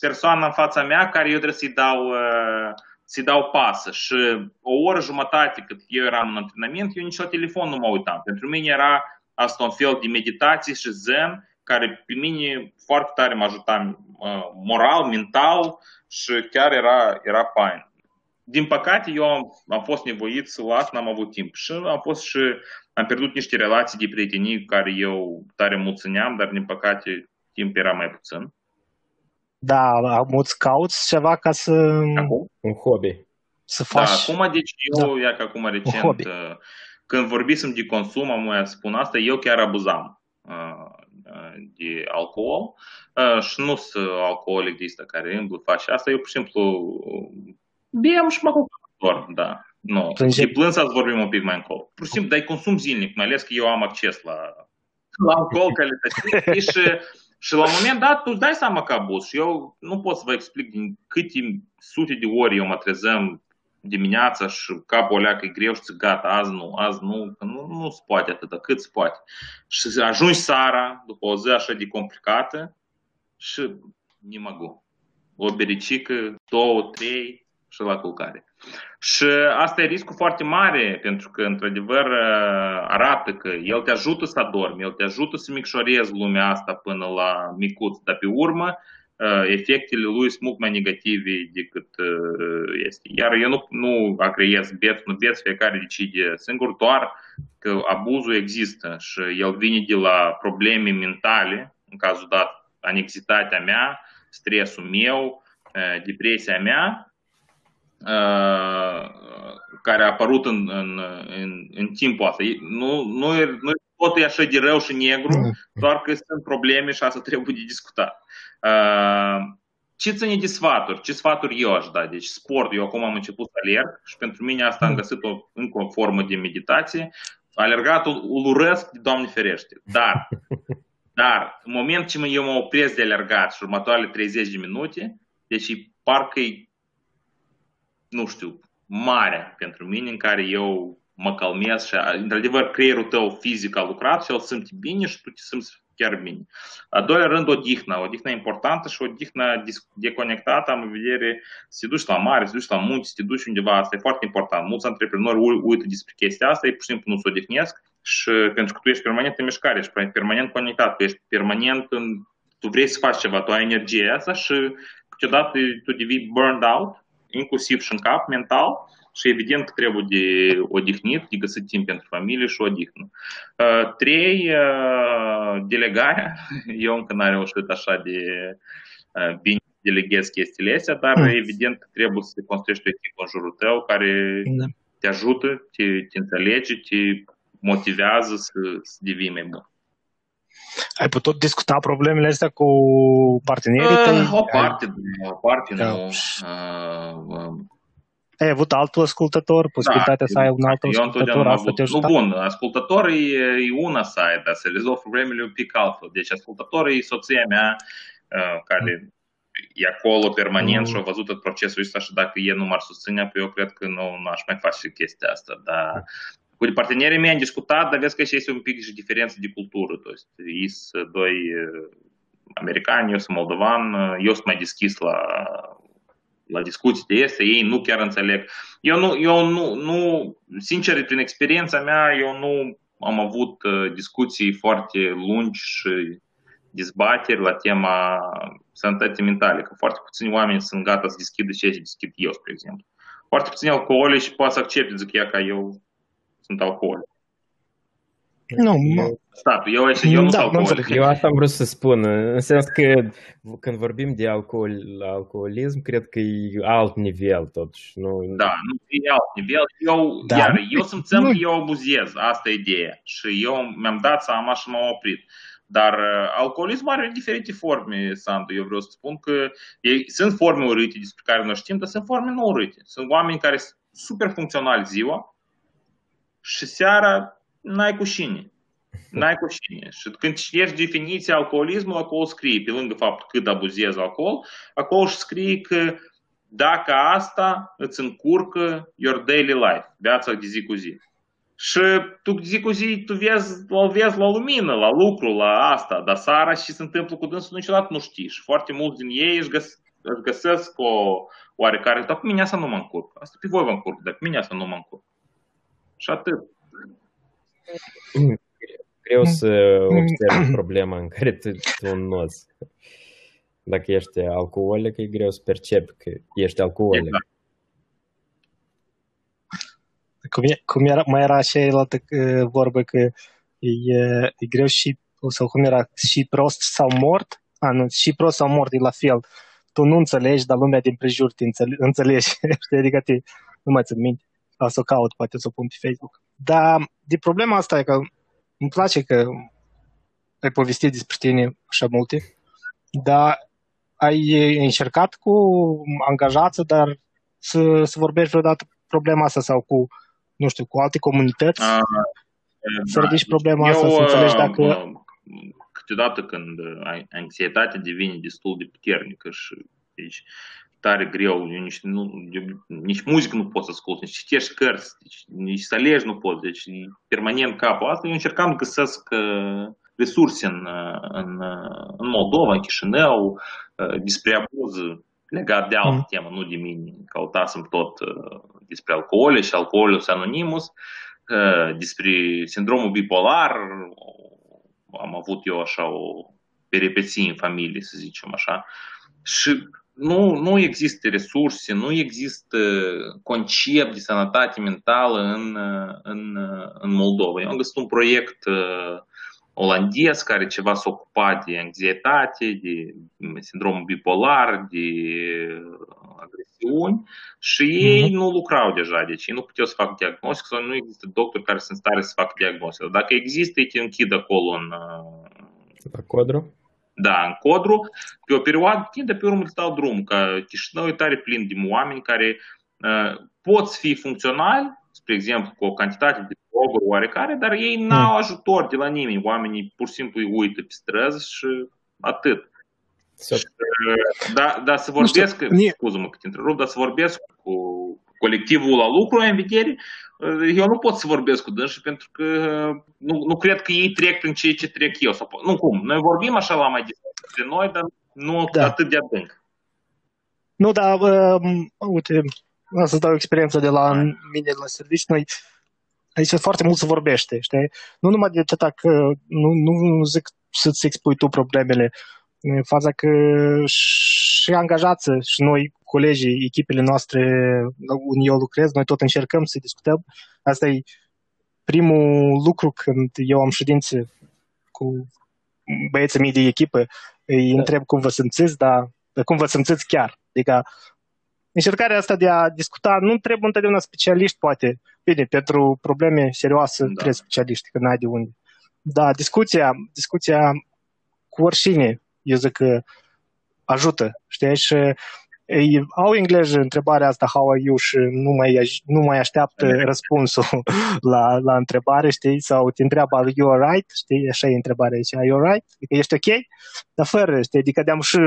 persoana în fața mea care eu trebuie să-i dau, uh, să-i dau pasă. Și o oră jumătate cât eu eram în antrenament, eu nici la telefon nu mă uitam. Pentru mine era asta un fel de meditație și zen care pe mine foarte tare mă ajuta uh, moral, mental și chiar era, era fain. Din păcate, eu am, am fost nevoit să las, n-am avut timp. Și am fost și am pierdut niște relații de prietenii care eu tare mult țineam, dar din păcate timp era mai puțin. Da, am îți cauți ceva ca să, Acum, Un hobby. să da, faci... acum, deci eu, ia că acum recent, hobby. uh, când vorbisem de consum, am mai spun asta, eu chiar abuzam uh, uh, de alcool uh, și nu sunt alcoolic de ăsta care îmblă, face asta, eu pur și simplu bem și mă doar, da. Nu. Plânge- Și plâns să vorbim un pic mai încolo. Pur și simplu, dar consum zilnic, mai ales că eu am acces la, la alcool calitativ și, și la un moment dat tu îți dai seama că abuz și eu nu pot să vă explic din câte sute de ori eu mă trezăm dimineața și capul ăla că e greu și zic, gata, azi nu, azi nu, că nu, nu se poate atâta, cât se poate. Și ajungi seara, după o zi așa de complicată și nu mă gu. O bericică, două, trei și la culcare. Și asta e riscul foarte mare, pentru că, într-adevăr, arată că el te ajută să adormi, el te ajută să micșorezi lumea asta până la micuț, dar pe urmă, efectele lui sunt mult mai negative decât este. Iar eu nu, nu agreiez beț, nu beț, fiecare decide singur, doar că abuzul există și el vine de la probleme mentale, în cazul dat, anxietatea mea, stresul meu, depresia mea, care a apărut în, în, în, în timpul ăsta. Nu, nu, e, nu e totul e așa de rău și negru, doar că sunt probleme și asta trebuie de discutat. ce ține de sfaturi? Ce sfaturi eu aș da? Deci sport, eu acum am început să alerg și pentru mine asta am găsit o, încă o formă de meditație. Alergatul îl urăsc, Doamne ferește. Dar, dar, în moment ce eu mă opresc de alergat și următoarele 30 de minute, deci parcă e, nu știu, mare pentru mine în care eu mă calmez și, într-adevăr, creierul tău fizic a lucrat și el simte bine și tu te simți chiar bine. A doilea rând, odihna. Odihna importantă și odihna deconectată, am în vedere să te duci la mare, să te duci la munte, să te duci undeva. Asta e foarte important. Mulți antreprenori uită despre chestia asta, ei pur și simplu nu se odihnesc și pentru că tu ești permanent în mișcare, ești permanent conectat, tu ești permanent în... Tu vrei să faci ceva, tu ai energie asta și câteodată tu devii burned out, inclusiv și în cap, mental, și evident că trebuie de odihnit, de găsit timp pentru familie și odihnă. Trei, delegarea. Eu încă n-am reușit așa de bine deleghez chestiile astea, dar mm. evident că trebuie să construiești o echipă în jurul tău care da. te ajută, te, te înțelege, te motivează să, să devii mai bun. Ai putut discuta problemele astea cu partenerii tăi? Uh, o parte, o parte da. nu. Uh, ai avut altul ascultător, posibilitatea da, să ai un alt ascultător, asta te Nu, bun, ascultătorii e una side, dar să rezolv problemele un pic altfel. Deci ascultătorii e soția mea uh, care e acolo permanent mm. și a văzut tot procesul ăsta și dacă e nu m-ar susține, păi eu cred că nu, nu aș mai face chestia asta. Dar cu partenerii mei am discutat, dar vezi că și este un pic și diferență de cultură. Ei sunt doi americani, eu sunt moldovan, eu sunt mai deschis la la discuții de este, ei nu chiar înțeleg. Eu nu, eu nu, nu, sincer, prin experiența mea, eu nu am avut uh, discuții foarte lungi și dezbateri la tema sănătății mentale, că foarte puțini oameni sunt gata să deschidă ce deschid eu, spre exemplu. Foarte puțini alcoolici poate să accepte, zic ea, că eu sunt alcoolic. Nu, Statul, eu, eu nu da, nu Eu asta am vrut să spun, în sens că când vorbim de alcool, alcoolism, cred că e alt nivel totuși. Nu... Da, nu e alt nivel. Eu, da. Iar eu simțeam că eu abuzez, asta e ideea. Și eu mi-am dat seama și m-am oprit. Dar uh, alcoolismul are diferite forme, Sandu. Eu vreau să spun că ei, sunt forme urâte despre care noi știm, dar sunt forme nu urâte. Sunt oameni care sunt super funcționali ziua și seara n-ai cu cine. N-ai cu cine. Și când citești definiția alcoolismului, acolo scrie, pe lângă faptul cât abuzezi alcool, acolo și scrie că dacă asta îți încurcă your daily life, viața de zi cu zi. Și tu zi cu zi tu vezi, o vezi la lumină, la lucru, la asta, dar seara și se întâmplă cu dânsul niciodată nu știi. Și foarte mulți din ei își, găs- își găsesc o oarecare, dar cu mine asta nu mă încurc. Asta pe voi vă încurc, dar cu mine asta nu mă încurc. Și atât. Greu să observi problema în care tu, tu noți. Dacă ești alcoolic, e greu să percepi că ești alcoolic. Exact. Cum, e, cum era, mai era și cealaltă vorbă că e, e greu și, sau cum era, și prost sau mort? A, nu, și prost sau mort e la fel. Tu nu înțelegi, dar lumea din prejur te înțelege, înțelegi. adică te, nu mai țin minte. O să o caut, poate o să o pun pe Facebook. Dar de problema asta e că îmi place că ai povestit despre tine așa multe, dar ai încercat cu angajață, dar să, să vorbești vreodată problema asta sau cu, nu știu, cu alte comunități? A, să da. ridici problema Eu, asta, să înțelegi dacă... Câteodată când anxietatea devine destul de puternică și deci, tare greu, eu nici, nu, eu, nici muzică nu pot să ascult, nici citești cărți, nici, nici să alegi nu pot, deci permanent capul asta. Eu încercam să găsesc uh, resurse în, uh, în, uh, în Moldova, în Chișinău, despre abuz legat de altă mm. temă, nu de mine. Căutasem tot despre alcool și alcoolul anonimus, despre sindromul bipolar, am avut eu așa o peripeție în familie, să zicem așa. Și nu, nu există resurse, nu există concept de sănătate mentală în, în, în Moldova. Eu am găsit un proiect uh, olandez care ceva s-a ocupat de anxietate, de sindromul bipolar, de agresiuni și ei mm-hmm. nu lucrau deja, deci ei nu puteau să facă diagnostic sau nu există doctori care sunt stare să facă diagnostic. Dacă există, ei te închid acolo în... La codru? da, în Codru, pe o perioadă, de pe urmă îți dau drum, că Chișinău e tare plin de oameni care uh, pot fi funcționali, spre exemplu, cu o cantitate de droguri oarecare, dar ei n-au ajutor de la nimeni. Oamenii pur și simplu îi uită pe străzi și atât. Ă, da, da, să vorbesc, scuză-mă că te întrerup, dar să vorbesc cu colectivul la lucru în vedere eu nu pot să vorbesc cu dânsii pentru că nu, nu cred că ei trec prin ceea ce trec eu. Sau, nu cum, noi vorbim așa la mai distans de noi, dar nu Da. atât de adânc. Nu, dar, um, uite, o să dau experiența de la mine la serviciu. Noi, aici foarte mult se vorbește, știi? Nu numai de atât că, nu, nu zic să-ți expui tu problemele, e faza că și angajații și noi, colegii, echipele noastre, unde eu lucrez, noi tot încercăm să discutăm. Asta e primul lucru când eu am ședințe cu băieții mei de echipă, îi întreb cum vă simțiți, dar dar cum vă simțiți chiar. Adică încercarea asta de a discuta nu trebuie întotdeauna specialiști, poate. Bine, pentru probleme serioase Da. da. trebuie specialiști, că n-ai de unde. Da, discuția, discuția cu oricine, eu zic că ajută, știi? Și ei au engleză întrebarea asta, how are you, și nu mai, aș- nu mai așteaptă răspunsul la, la întrebare, știi? Sau te întreabă, are you alright? Știi? Așa e întrebarea aici, are you alright? Adică ești ok? Dar fără, știi? Adică de-am și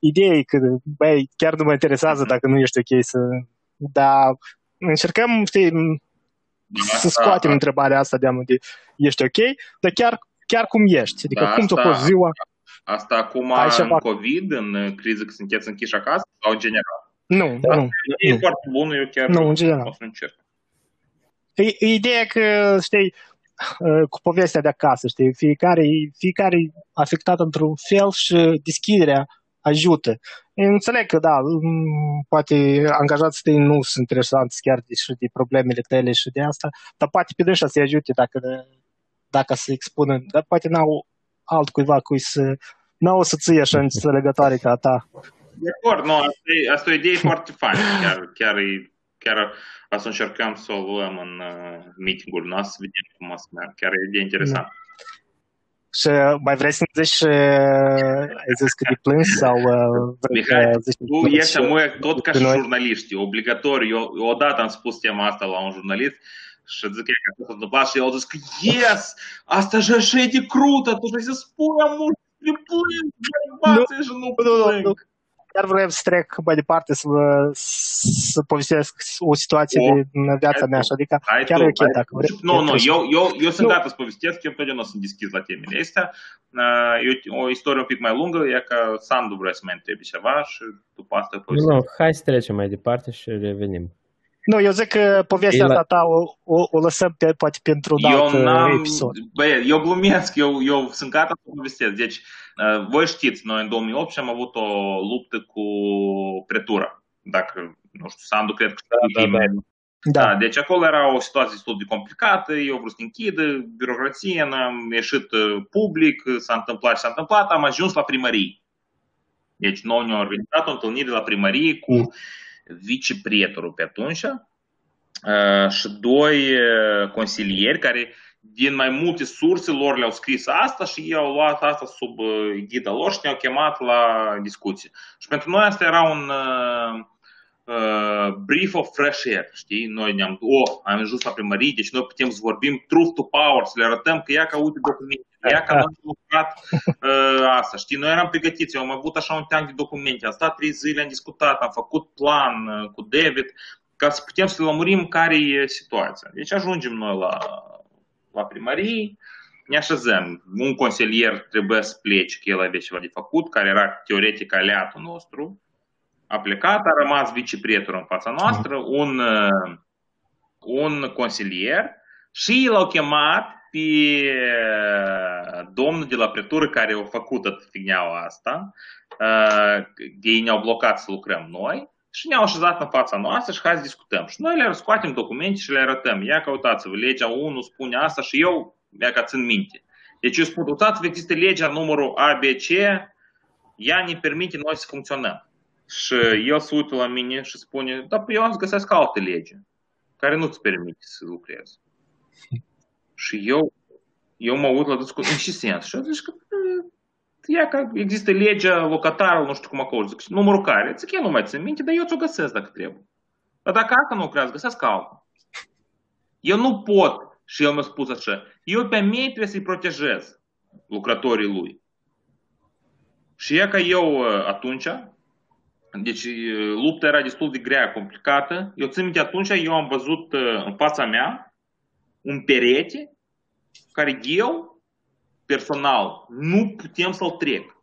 idei că, băi, chiar nu mă interesează dacă nu ești ok să... Dar încercăm, știi, să scoatem întrebarea asta de, de ești ok, dar chiar, chiar cum ești. Adică Da, cum ți-a asta- fost ziua? Asta acum Hai să în fac. COVID, în criză că sunteți închiși acasă sau în general? Nu, Da, nu. E nu. foarte bun, eu chiar Nu, în general. o să încerc. E, e ideea că, știi, uh, cu povestea de acasă, știi, fiecare, fiecare e afectat într-un fel și deschiderea ajută. Eu înțeleg că, da, mm, poate angajații tăi nu sunt interesanți chiar de, și de problemele tale și de asta, dar poate pe dânsa să-i ajute dacă, dacă se expună, dar poate n-au altcuiva cui să n-au o să ții așa înțelegătoare ca a ta. De acord, nu, asta e, asta e o idee foarte faină. Chiar, chiar, e, chiar o să încercăm să o luăm în uh, meeting-ul nostru, să vedem cum o să meargă. Chiar e o idee interesantă. Și mai vrei să-mi zici, uh, ai zis că de plâns sau uh, vrei Mihai, să zici Tu plâns ești și- amuie tot ca pe și noi? jurnaliști, obligatoriu. Eu, eu odată am spus tema asta la un jurnalist și zic că asta s-a întâmplat și el a zis că yes, asta și așa e de crută, tu trebuie să spui mult de plâng, bărbații și nu nu, nu, plâng. nu. Chiar vreau să trec mai departe să, vă, să povestesc o situație O, din viața hai mea tu. și adică Hai chiar tu, e ok hai. dacă vreți. Nu, nu, eu, eu, eu sunt Nu. gata să povestesc, eu întotdeauna sunt deschis la temele astea. Uh, E o- o istorie un pic mai lungă, e că Sandu vrea să mai întrebi ceva și după asta Nu, povestim. nu, hai să trecem mai departe și revenim. Nu, eu zic că povestea Ei, la- asta ta o, o, o lăsăm pe, poate pentru un Eu alt uh, n-am, episod. băie, eu glumesc, eu, eu sunt gata să povestesc. Deci, uh, voi știți, noi în 2008 am avut o luptă cu pretura. Dacă, nu știu, Sandu cred că știi da, bine. Da. Da, deci acolo era o situație destul de complicată, eu vreau să închidă, birocrație, noi am ieșit uh, public, s-a întâmplat și s-a întâmplat, am ajuns la primărie. Deci noi ne-am organizat o întâlnire la primărie cu viceprietorul pe atunci uh, și doi uh, consilieri care din mai multe surse lor le-au scris asta și ei au luat asta sub uh, ghida lor și ne-au chemat la discuție. Și pentru noi asta era un uh, uh, brief of fresh air, știi? Noi ne-am, oh, am ajuns la primărie, deci noi putem să vorbim truth to power, să le arătăm că ia ca uite documente, ia ca noi am lucrat uh, asta, știi? Noi eram pregătiți, eu am avut așa un teanc de documente, am stat trei zile, am discutat, am făcut plan uh, cu David, ca să putem să lămurim care e situația. Deci ajungem noi la, la primărie, ne așezăm. Un consilier trebuie să plece, că el avea ceva de făcut, care era teoretic aliatul nostru, a plecat, a rămas viceprietorul în fața noastră, un, uh, un consilier și l-au chemat pe uh, domnul de la pretură care a făcut toată figneaua asta, uh, ei ne-au blocat să lucrăm noi și ne-au așezat în fața noastră și hai să discutăm. Și noi le scoatem documente și le arătăm. Ia că uitați-vă, legea 1 spune asta și eu, ia că țin minte. Deci eu spun, uitați-vă, există legea numărul ABC, ea ne permite noi să funcționăm. Și el se uită la mine și spune, da, păi eu am să găsesc alte lege care nu-ți permite să lucrezi. Și eu, eu mă uit la dâns cu, în ce sens? Și eu zic că "Bă, ia că există legea locatarul, nu știu cum acolo, zic, numărul care, zic, eu nu mai țin minte, dar eu ți-o găsesc dacă trebuie. Dar dacă încă nu lucrează, găsesc altul. Eu nu pot, și el mi-a spus așa, eu pe mei trebuie să-i protejez lucrătorii lui. Și e că eu atunci, deci lupta era destul de grea, complicată, eu țin minte atunci, eu am văzut în fața mea un perete care eu, personal, nu putem să-l trec.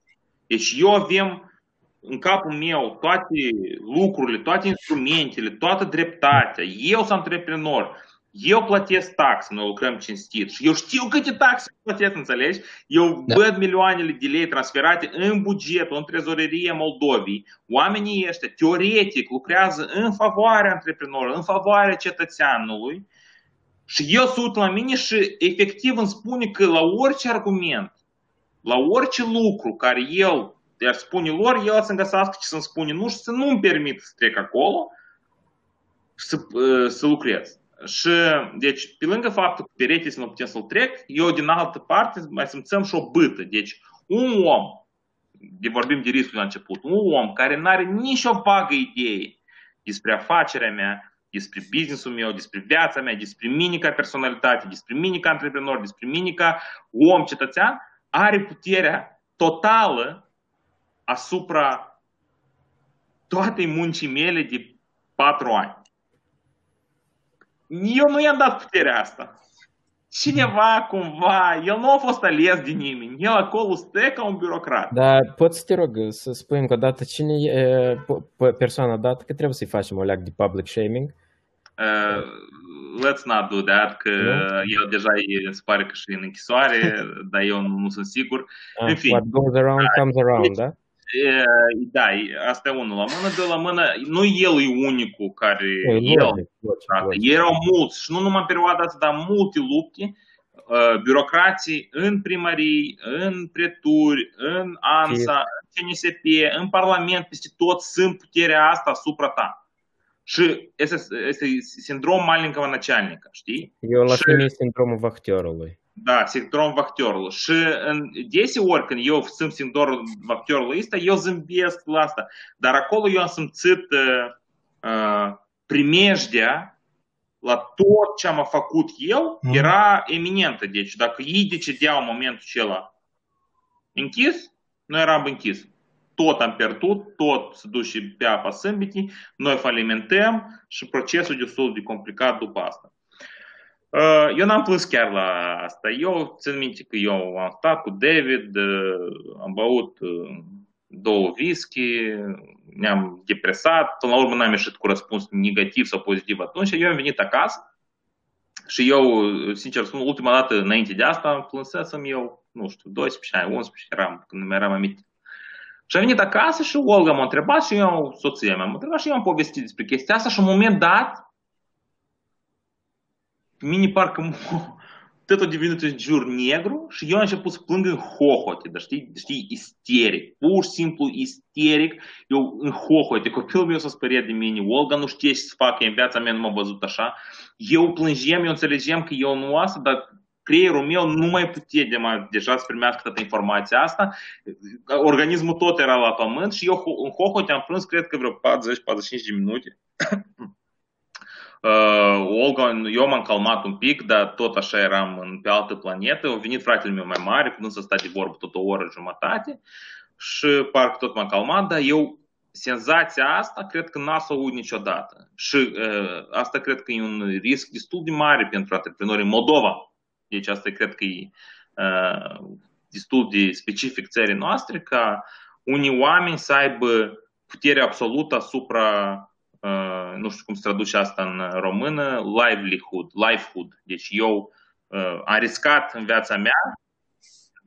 Deci eu avem în capul meu toate lucrurile, toate instrumentele, toată dreptatea. Eu sunt antreprenor. Eu plătesc taxe, noi lucrăm cinstit și eu știu câte taxe plătesc, înțelegi? Eu da. văd milioanele de lei transferate în bugetul, în trezorerie Moldovii. Oamenii ăștia, teoretic, lucrează în favoarea antreprenorului, în favoarea cetățeanului și eu sunt la mine și efectiv îmi spune că la orice argument, la orice lucru care el ar spune lor, el să-mi găsească ce să-mi spune nu și să nu-mi permit să trec acolo să, să lucrez. Și, deci, pe lângă faptul că pereții să nu putem să-l trec, eu, din altă parte, mai simțăm și o bâtă. Deci, un om, de vorbim de riscul la început, un om care nu are nicio vagă idee despre afacerea mea, despre businessul meu, despre viața mea, despre mine ca personalitate, despre mine ca antreprenor, despre mine ca om cetățean, are puterea totală asupra toatei muncii mele de patru ani. Eu nu i-am dat puterea asta. Cineva, cumva, el nu a fost ales de nimeni. El acolo stă ca un birocrat. Dar pot să te rog să spui încă o dată cine e persoana dată, că trebuie să-i facem o leac de public shaming. Uh, let's not do that, că no? el deja e, se pare că și în închisoare, dar eu nu, nu sunt sigur. Ah, în fine. What goes around da, comes around, da? Da, asta e unul la mână, de la mână, nu el e unicul care, e, el, logic, erau mulți și nu numai în perioada asta, dar multe lupte, uh, birocrații în primării, în preturi, în ANSA, în CNSP, în Parlament, peste tot sunt puterea asta asupra ta. Și este, este sindrom маленького начальника, știi? Eu la și, sindromul vachterului. Da, sindrom vachterului. Și în deseori când eu simt sindromul vachterului ăsta, eu zâmbesc la asta. Dar acolo eu am simțit uh, uh, primejdea la tot ce am făcut eu mm. era eminentă. Deci dacă ei decideau în momentul acela închis, noi eram închis. Tot am pierdut, tot se duce pe apa sâmbitii, noi falimentăm și procesul e destul de complicat după asta. Eu n-am plâns chiar la asta. Eu țin minte că eu am stat cu David, am băut două whisky, ne-am depresat, până la urmă n-am ieșit cu răspuns negativ sau pozitiv atunci, eu am venit acasă și eu, sincer spun, ultima dată înainte de asta, plânsesem eu, nu știu, 12 ani, 11 eram, când mi eram aminte. Și am venit acasă și Olga m-a întrebat și eu, soția mea m-a întrebat și eu am povestit despre chestia asta și în un moment dat, mine parcă tot a devenit un jur negru și eu am început să plâng în hohote, dar știi, știi, isteric, pur și simplu isteric, eu în hohote, copilul meu s-a speriat de mine, Olga nu știe ce să facă, în viața mea nu m-a văzut așa, eu plângem, eu înțelegem că eu nu asta, dar creierul meu nu mai putea de mai, deja să primească toată informația asta, organismul tot era la pământ și eu în hohote am plâns, cred că vreo 40-45 de minute. Uh, Olga, eu m-am calmat un pic, dar tot așa eram în, pe altă planetă. A venit fratele meu mai mare, până să stai de vorbă tot o oră jumătate și parcă tot m-am calmat, dar eu senzația asta cred că n-a să aud niciodată. Și uh, asta cred că e un risc destul de mare pentru antreprenori în Moldova. Deci asta cred că e uh, destul de specific țării noastre ca unii oameni să aibă putere absolută asupra Uh, nu știu cum se traduce asta în română, livelihood, livelihood. Deci eu uh, am riscat în viața mea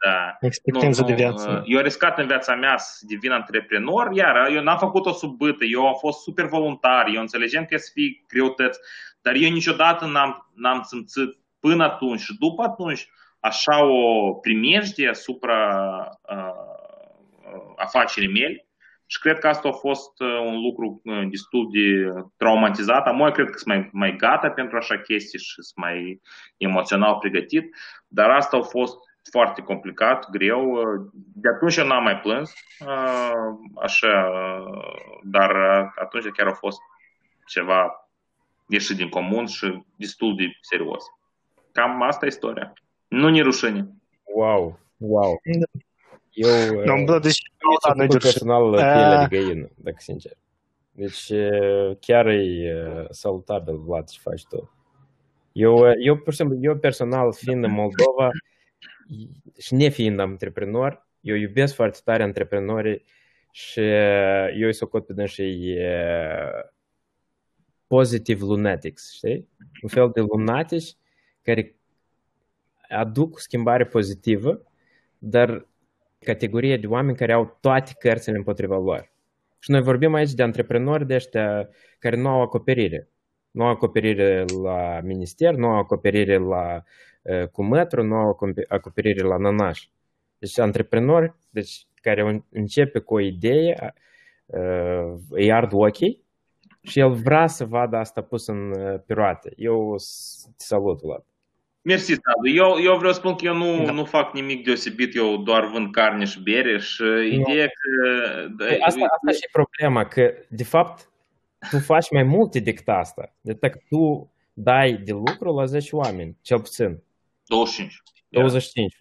da. Experiență de viață. Uh, eu am riscat în viața mea să devin antreprenor, iar eu n-am făcut-o sub bâtă, eu am fost super voluntar, eu înțelegem că să fie greutăți, dar eu niciodată n-am, n-am simțit până atunci și după atunci așa o primejdie asupra uh, afacerii mele și cred că asta a fost uh, un lucru uh, destul de traumatizat. Amoi cred că sunt mai, mai gata pentru așa chestii și sunt mai emoțional pregătit, dar asta a fost foarte complicat, greu. Uh, De atunci eu n-am mai plâns, așa, dar atunci chiar a fost ceva ieșit din comun și destul de serios. Cam asta e istoria. Nu ne rușine. Wow, wow. Eu, Nu, bă, deci, da, nu, personal pielea de găină, dacă sincer. Deci chiar e salutabil, Vlad, ce faci tu. Eu, eu, pur și simplu, eu personal, fiind în Moldova și nefiind antreprenor, eu iubesc foarte tare antreprenorii și eu îi socot pe dânsii positive lunatics, știi? Un fel de lunatici care aduc schimbare pozitivă, dar categorie de oameni care au toate cărțile împotriva lor. Și noi vorbim aici de antreprenori de ăștia care nu au acoperire. Nu au acoperire la minister, nu au acoperire la uh, cu metru, nu au acoperire la nănaș. Deci antreprenori deci, care începe cu o idee, uh, îi ard ochii și el vrea să vadă asta pus în piroate. Eu te salut, Vlad. Mersi, Sadu. Eu, eu vreau să spun că eu nu, da. nu fac nimic deosebit, eu doar vând carne și bere și nu. ideea că... Păi asta, asta și problema, că de fapt tu faci mai multe decât asta. Deci dacă tu dai de lucru la 10 oameni, cel puțin. 25. 25,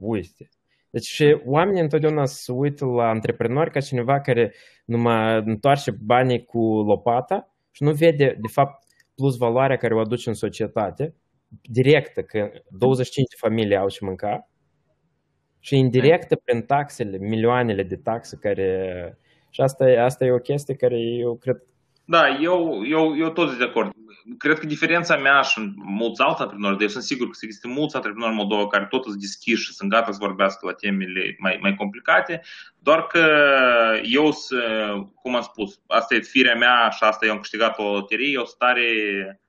uite. Deci și oamenii întotdeauna se uită la antreprenori ca cineva care numai întoarce banii cu lopata și nu vede, de fapt, plus valoarea care o aduce în societate, directă, că 25 de familii au ce mânca, și indirectă prin taxele, milioanele de taxe care... Și asta, asta e o chestie care eu cred da, eu, eu, eu tot sunt de acord. Cred că diferența mea și mulți alți antreprenori, deci sunt sigur că există mulți antreprenori în Moldova care tot sunt deschiși și sunt gata să vorbească la temele mai, mai complicate, doar că eu, cum am spus, asta e firea mea și asta eu am câștigat o loterie, eu stare Uh,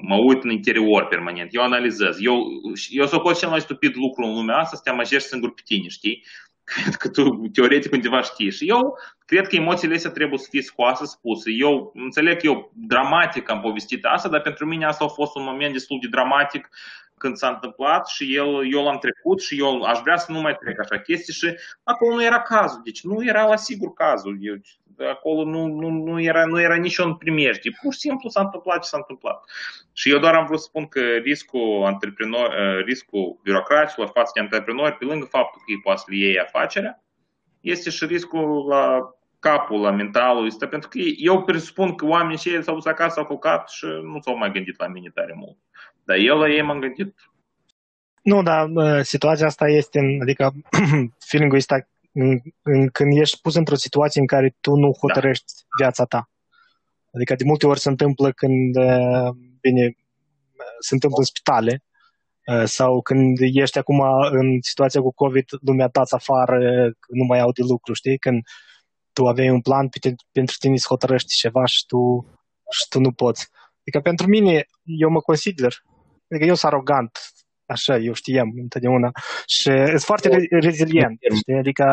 mă uit în interior permanent, eu analizez. Eu, eu sunt cel mai stupid lucru în lumea asta să te amăjești singur pe tine, știi? cred că tu teoretic undeva știi. Și eu cred că emoțiile astea trebuie să fie scoase, spuse. Eu înțeleg că eu dramatic am povestit asta, dar pentru mine asta a fost un moment destul de dramatic când s-a întâmplat și el, eu l-am trecut și eu aș vrea să nu mai trec așa chestii și acolo nu era cazul. Deci nu era la sigur cazul. Eu, acolo nu, nu, nu, era, nu era niciun primejdie. Pur și simplu s-a întâmplat ce s-a întâmplat. Și eu doar am vrut să spun că riscul, antreprenor, uh, riscul birocraților față de antreprenori, pe lângă faptul că ei poate să le iei afacerea, este și riscul la capul, la mentalul ăsta, pentru că eu presupun că oamenii cei s-au dus acasă, au culcat și nu s-au mai gândit la mine tare mult. Dar eu la ei m-am gândit. Nu, dar situația asta este, adică feeling-ul ăsta când ești pus într-o situație în care tu nu hotărăști da. viața ta. Adică de multe ori se întâmplă când, uh, bine, se întâmplă în spitale uh, sau când ești acum în situația cu COVID, lumea ta afară, nu mai au de lucru, știi? Când tu aveai un plan, pentru tine să hotărăști ceva și tu, și tu nu poți. Adică pentru mine, eu mă consider, adică eu sunt arogant, Așa, eu știam întotdeauna. Și sunt foarte rezilient, știi? Adică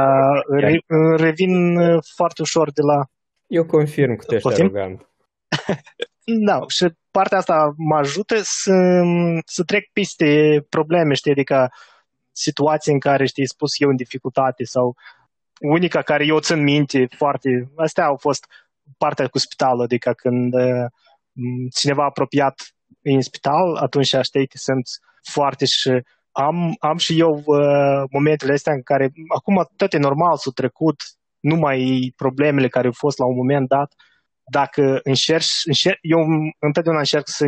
re, revin foarte ușor de la... Eu confirm că tu ești Potim? arogant. da, și partea asta mă ajută să, să trec peste probleme, știi? Adică situații în care, știi, spus eu în dificultate sau unica care eu țin minte foarte, astea au fost partea cu spitalul, adică când cineva apropiat e în spital, atunci știi, te simți foarte și am, am și eu uh, momentele astea în care acum tot e normal, s-au trecut, nu mai problemele care au fost la un moment dat. Dacă încerci, încerc, eu întotdeauna încerc să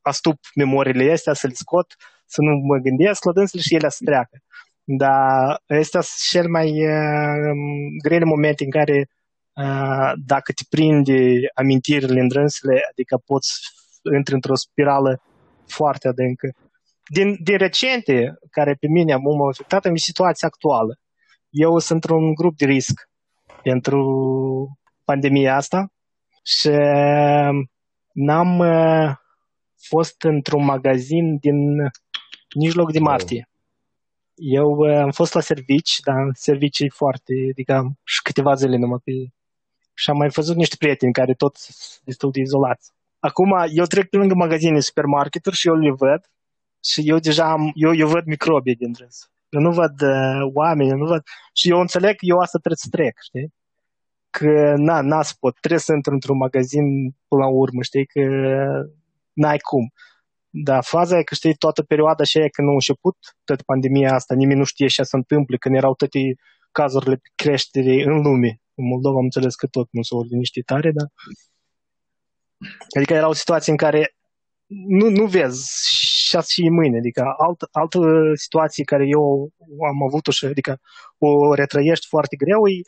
astup memoriile astea, să le scot, să nu mă gândesc la dânsele și ele să treacă. Dar astea sunt cel mai uh, grele momente în care uh, dacă te prinde amintirile în drânsele, adică poți intri într-o spirală foarte adâncă din, din recente, care pe mine m-au afectat, în situația actuală. Eu sunt într-un grup de risc pentru pandemia asta și n-am uh, fost într-un magazin din mijloc de martie. Eu uh, am fost la servici, dar servicii foarte, adică și câteva zile numai pe... Și am mai văzut niște prieteni care tot sunt destul de izolați. Acum, eu trec pe lângă magazine, supermarketuri și eu le văd și eu deja am, eu, eu văd microbii din drâns. Eu nu văd uh, oameni, eu nu văd... Și eu înțeleg că eu asta trebuie să trec, știi? Că na, n-a să pot, trebuie să intru într-un magazin până la urmă, știi? Că n-ai cum. Da, faza e că știi, toată perioada așa când a început toată pandemia asta, nimeni nu știe ce se întâmplă, când erau toate cazurile pe creștere în lume. În Moldova am înțeles că tot nu s-au liniștit tare, dar... Adică era o situație în care nu, nu vezi și azi și mâine. Adică alt, altă situație care eu am avut-o și adică o retrăiești foarte greu e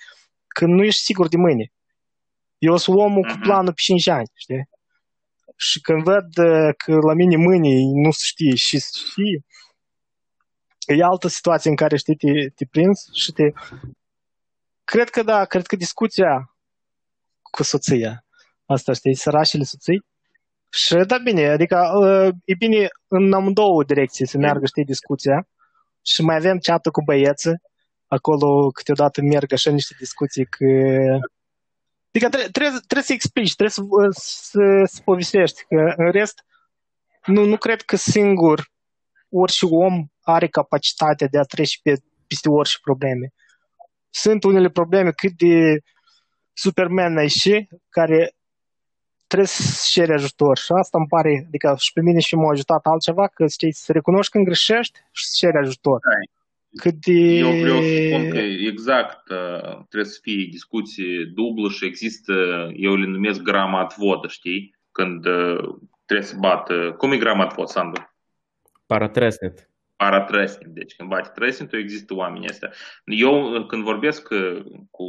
când nu ești sigur de mâine. Eu sunt omul cu planul pe 5 ani, știi? Și când văd uh, că la mine mâine nu se știe și și e altă situație în care, știi, te, te prins și te... Cred că da, cred că discuția cu soția, asta știi, sărașele soții, și da, bine, adică uh, e bine în amândouă direcții să meargă, știi, discuția și mai avem chat cu băieții, acolo câteodată merg așa niște discuții că Adică trebuie, trebuie, trebuie să explici, trebuie să, să, să povestești, că în rest nu, nu cred că singur orice om are capacitatea de a trece pe, peste orice probleme. Sunt unele probleme cât de Superman ai și care trebuie să ceri ajutor și asta îmi pare, adică și pe mine și m-a ajutat altceva, că știi, să recunoști când greșești și să ceri ajutor. Da. Cât de... Eu vreau să spun că exact uh, trebuie să fie discuție dublă și există, eu le numesc gramat vodă, știi? Când uh, trebuie să bată, cum e gramat vod, Sandu? Paratresnet. Paratresnet, deci când bate tresnetul există oamenii ăstea. Eu când vorbesc cu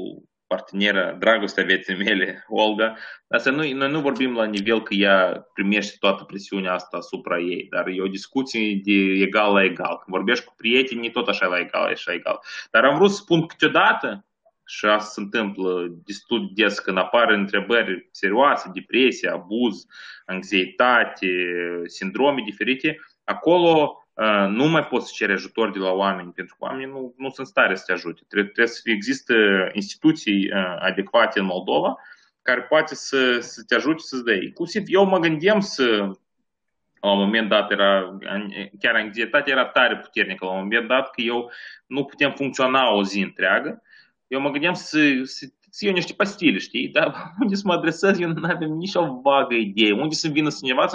partenera, dragostea vieții mele, Olga, asta noi, noi nu vorbim la nivel că ea primește toată presiunea asta asupra ei, dar e o discuție de egal la egal. Când vorbești cu prietenii, tot așa la egal, așa egal. Dar am vrut să spun câteodată, și asta se întâmplă destul de des când apar întrebări serioase, depresie, abuz, anxietate, sindrome diferite, acolo nu mai poți să ceri ajutor de la oameni, pentru că oamenii nu, nu sunt stare să te ajute. Trebuie, trebuie să există instituții adecvate în Moldova care poate să, să te ajute să-ți dea. Inclusiv eu mă gândeam să, la un moment dat era, chiar anxietatea era tare puternică la un moment dat că eu nu puteam funcționa o zi întreagă. Eu mă gândeam să, să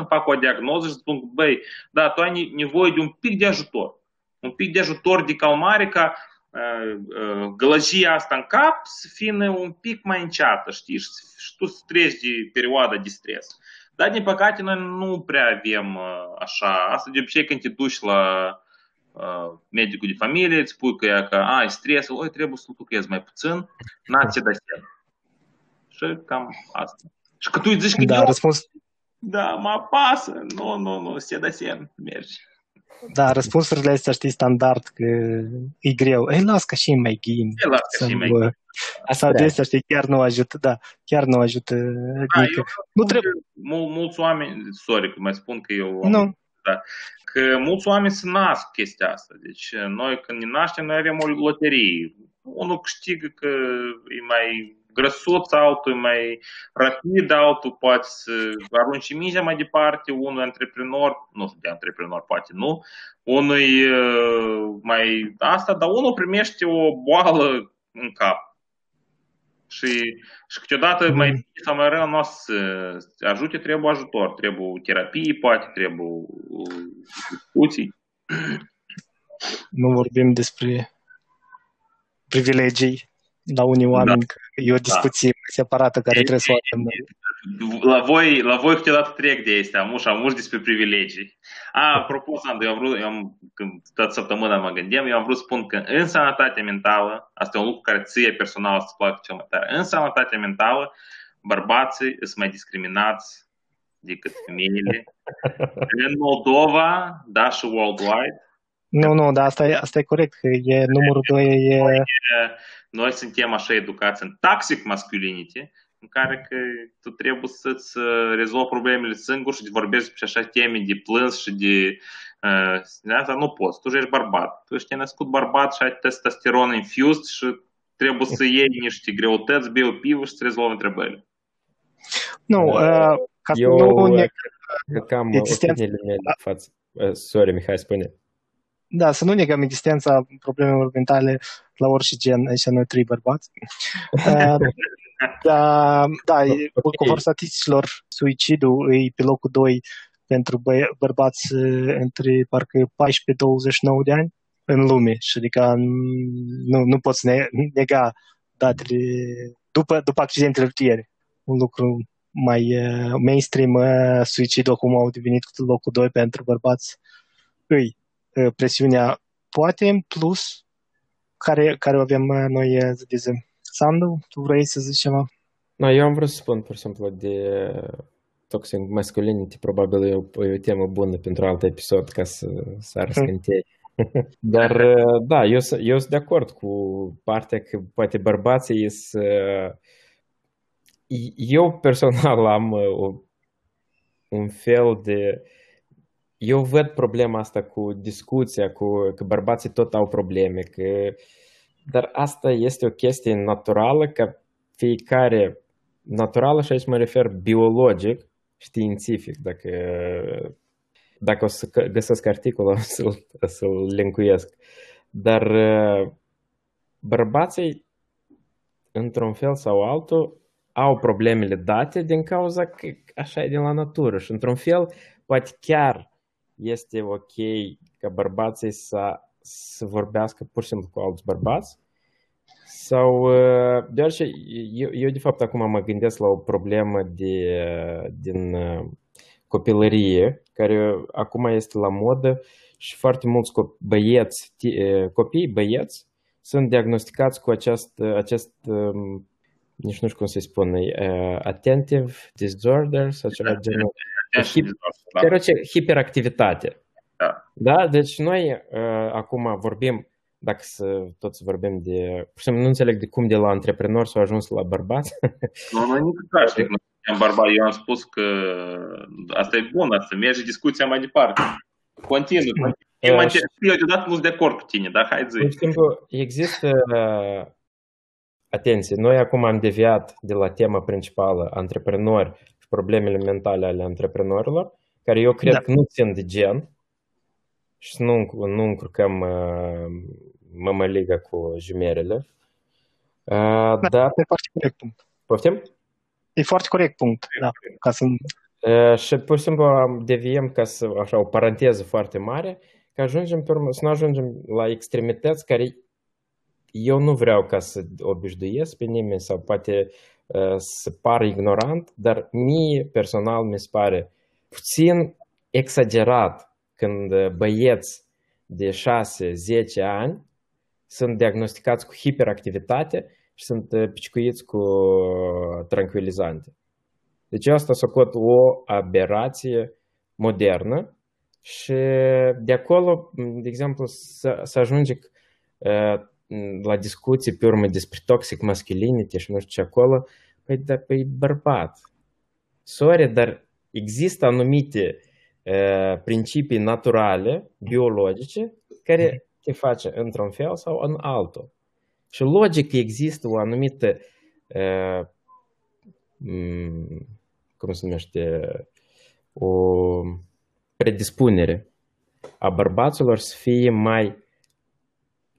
facă o diagnoză și să spun, băi, da, tu ai nevoie de un pic de ajutor. Un pic de ajutor de calmare ca uh, uh, gălăgia asta în cap să fie un pic mai înceată, știi? Și, și tu să treci de perioada de stres. Dar, din păcate, noi nu prea avem uh, așa. Asta de obicei când te duci la medicul de familie, îți spui că, e că ai stres, oi, trebuie să lucrezi mai puțin, n-ați da sen. Și cam asta. Și că tu îi zici că da, eu, răspuns, da, mă apasă, nu, nu, nu, sen, mergi. da, răspunsurile astea știi standard că e greu. Ei, las că și mai ghim. E, las că și mai ghim. Asta da. de astea, știi, chiar nu ajută, da, chiar nu ajută. Da, adică, eu, nu trebuie. Mul, mulți oameni, sorry că mai spun că eu nu. Da, că mulți oameni se nasc chestia asta. Deci noi când ne naștem, noi avem o loterie. Unul câștigă că e mai grăsuț, altul e mai rapid, altul poate să arunce mingea mai departe, unul e antreprenor, nu știu de antreprenor, poate nu, unul e mai asta, dar unul primește o boală în cap și, și câteodată mm. mai bine sau mai rău nu o să ajute, trebuie ajutor, trebuie terapie, poate trebuie discuții. Nu vorbim despre privilegii la unii oameni, da. că e o discuție da. separată care e, trebuie să o avem la voi, la voi câteodată trec de astea, am am despre privilegii. A, apropo, Sandu, eu am vrut, eu am, când toată săptămâna mă gândeam, eu am vrut să spun că în sănătatea mentală, asta e un lucru care ție personal să-ți placă cel mai tare, în sănătatea mentală, bărbații sunt mai discriminați decât femeile. în Moldova, da, și worldwide. Nu, nu, dar asta e, asta e corect, că e numărul 2 e... Noi, noi suntem așa educați în toxic masculinity, în care că tu trebuie să-ți uh, rezolvi problemele singur și de vorbești despre așa teme de plâns și de uh, asta nu poți. Tu ești bărbat. Tu ești născut bărbat și ai testosteron infused și trebuie să iei niște greutăți, bei o pivă și să rezolvi întrebările. Nu, uh, ca să Eu nu ne... cred că am existența... mele față. Uh, sorry, Mihai, spune. da, să nu negăm existența problemelor mentale la orice gen, aici noi trei bărbați. Uh, da, da, e- Ok. conform statisticilor, suicidul e pe locul 2 pentru bă- bărbați uh, între parcă 14-29 de ani în lume și adică n- nu, nu poți ne- nega datele după, după accidentele rutiere. Un lucru mai uh, mainstream, uh, suicidul acum au devenit locul 2 pentru bărbați. Îi, uh, presiunea poate în plus care, care o avem uh, noi uh, să zicem. Sandu, tu vrei să zici ceva? No, eu am vrut să spun, pur și simplu, de toxic masculinity, probabil e o, e o temă bună pentru alt episod ca să sară Hmm. scântei. Dar, da, eu, sunt- eu sunt de acord cu partea că poate bărbații să... Eu personal am uh, o, un fel de... Eu văd problema asta cu discuția, cu că bărbații tot au probleme, că... Dar asta este o chestie naturală ca fiecare naturală și aici mă refer biologic, științific, dacă, dacă o să că- găsesc articolul, o să-l, o să-l linkuiesc. Dar uh, bărbații, într-un fel sau altul, au problemele date din cauza că așa e din la natură și într-un fel poate chiar este ok ca bărbații să, să vorbească pur și simplu cu alți bărbați. Sau, uh, deoarece eu, eu de fapt acum mă gândesc la o problemă de, uh, din uh, copilărie, care acum este la modă și foarte mulți copii, băieți, copii, băieți, sunt diagnosticați cu acest, acest um, nici nu știu cum să-i disorder sau disorders, de genul, hiper, da. hiperactivitate. Da. Da, deci noi uh, acum vorbim, dacă să tot să vorbim de... Pur și simplu nu înțeleg de cum de la antreprenor s-au ajuns la bărbați. Nu, noi nici practic nu suntem bărbați. Eu am spus că asta e bun, asta merge discuția mai departe. Continuu, continuu. Eu, mă Uh, înțeleg, eu deodată nu sunt de acord cu tine, dar hai zi. Pur și simplu, există... uh, Atenție, noi acum am deviat de la tema principală, antreprenori și problemele mentale ale antreprenorilor, care eu cred Da. că nu țin de gen și nu, nu încurcăm uh, mămăliga cu jumerele. Uh, da, E foarte corect punct. poftim? E foarte corect punct, da. Ca să... Uh, și pur și simplu am- deviem ca să, așa, o paranteză foarte mare, că ajungem pe urmă, să nu ajungem la extremități care eu nu vreau ca să obișnuiesc pe nimeni sau poate uh, să par ignorant, dar mie personal mi se pare puțin exagerat când uh, băieți de 6-10 ani sunt diagnosticați cu hiperactivitate și sunt uh, picicuiți cu uh, tranquilizante. Deci asta socot o aberație modernă și de acolo, de exemplu, să, să ajunge uh, la discuții pe urmă despre toxic masculinity și nu știu ce acolo, păi, da, păi bărbat. Sorry, dar există anumite uh, principii naturale, biologice, care te face într-un fel sau în altul. Și logic există o anumită uh, m, cum se numește, o predispunere a bărbaților să fie mai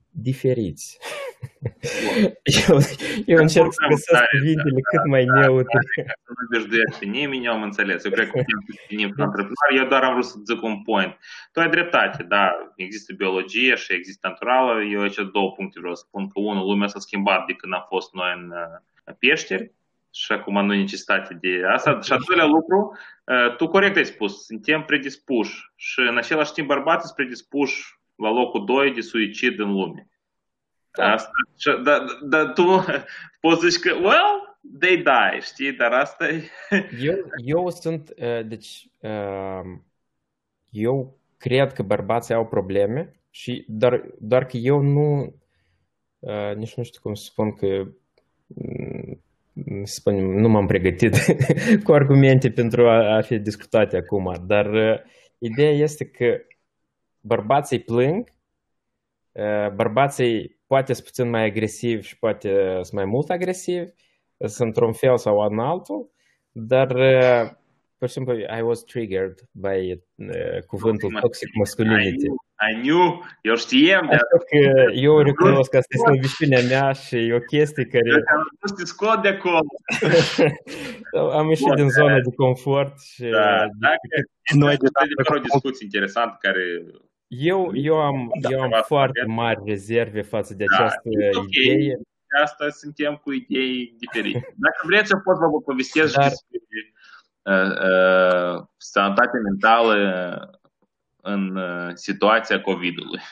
diferiți. eu, eu încerc să găsesc cuvintele cât mai neutre. Să nu dezduiești pe nimeni, eu am înțeles. Eu cred că putem să definim ca antreprenor. Eu doar am vrut să zic un point. Tu ai dreptate, da, există biologie și există naturală. Eu aici două puncte vreau să spun. Că unul, lumea s-a schimbat de când am fost noi în uh, peșteri și acum nu e necesitate de asta. Și al doilea lucru, uh, tu corect ai spus, suntem predispuși și în același timp bărbații sunt predispuși la locul 2 de suicid în lume. Asta, și- da, da, tu poți zici că, well, they die, știi, dar asta e... Eu, eu sunt, uh, deci, uh, eu cred că bărbații au probleme și doar, doar că eu nu, uh, nici nu știu cum să spun că mm, să spunem, nu m-am pregătit cu argumente pentru a, a fi discutate acum, dar uh, ideea este că bărbații plâng, uh, bărbații poate sunt puțin mai agresivi și poate sunt mai mult agresivi, sunt într-un fel sau în altul, dar, uh, pur și simplu, I was triggered by uh, cuvântul toxic masculinity. I knew, eu știam de Așa că eu recunosc că asta este slăbiciunea mea și e o chestie care am vrut să scot de acolo. am ieșit din zona de confort și Da, dacă Noi de de o discuție interesantă care eu, eu am, Da, eu am da, foarte da. mari rezerve față de Da, această e ok. idee. de asta suntem cu idei diferite. Dacă vreți, eu pot să vă povestesc Dar- despre uh, uh, sănătate mentală în uh, situația COVID-ului.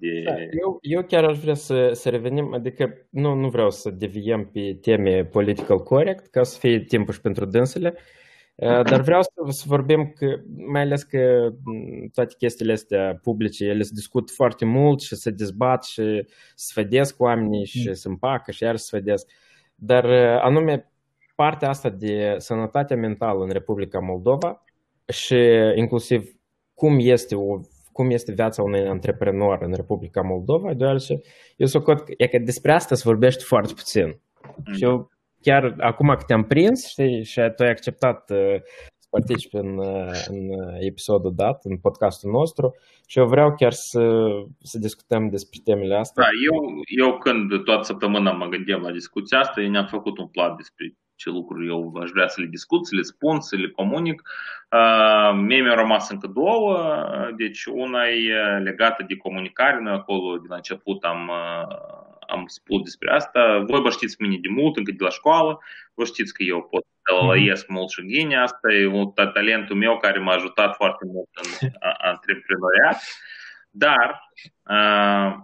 De... Da, eu, eu chiar aș vrea să, să revenim, adică nu, nu vreau să deviem pe teme political correct, ca să fie timpul și pentru dânsele, uh, dar vreau să, să vorbim că, mai ales că m, toate chestiile astea publice, ele se discut foarte mult și se dezbat și se sfădesc oamenii și se împacă și iar se sfădesc, dar uh, anume partea asta de sănătatea mentală în Republica Moldova și inclusiv cum este o cum este viața unui antreprenor în Republica Moldova, deoarece eu socot că, e că despre asta se vorbește foarte puțin. Și eu chiar acum că te-am prins știi, și tu ai acceptat uh, să participi în, uh, în uh, episodul dat, în podcastul nostru și eu vreau chiar să, să discutăm despre temele astea. Da, eu, eu când toată săptămâna mă gândeam la discuția asta, eu ne-am făcut un plan despre ce lucruri eu aș vrea să le discut, să le spun, să le comunic. Uh, mie mi-au rămas încă două, uh, deci una e uh, legată de comunicare, noi acolo din la început am, uh, am spus despre asta. Voi vă știți mine de mult, încă de la școală, vă știți că eu pot să lăiesc mult și ghinea, asta e un talentul meu care m-a ajutat foarte mult în a- antreprenoriat, dar uh,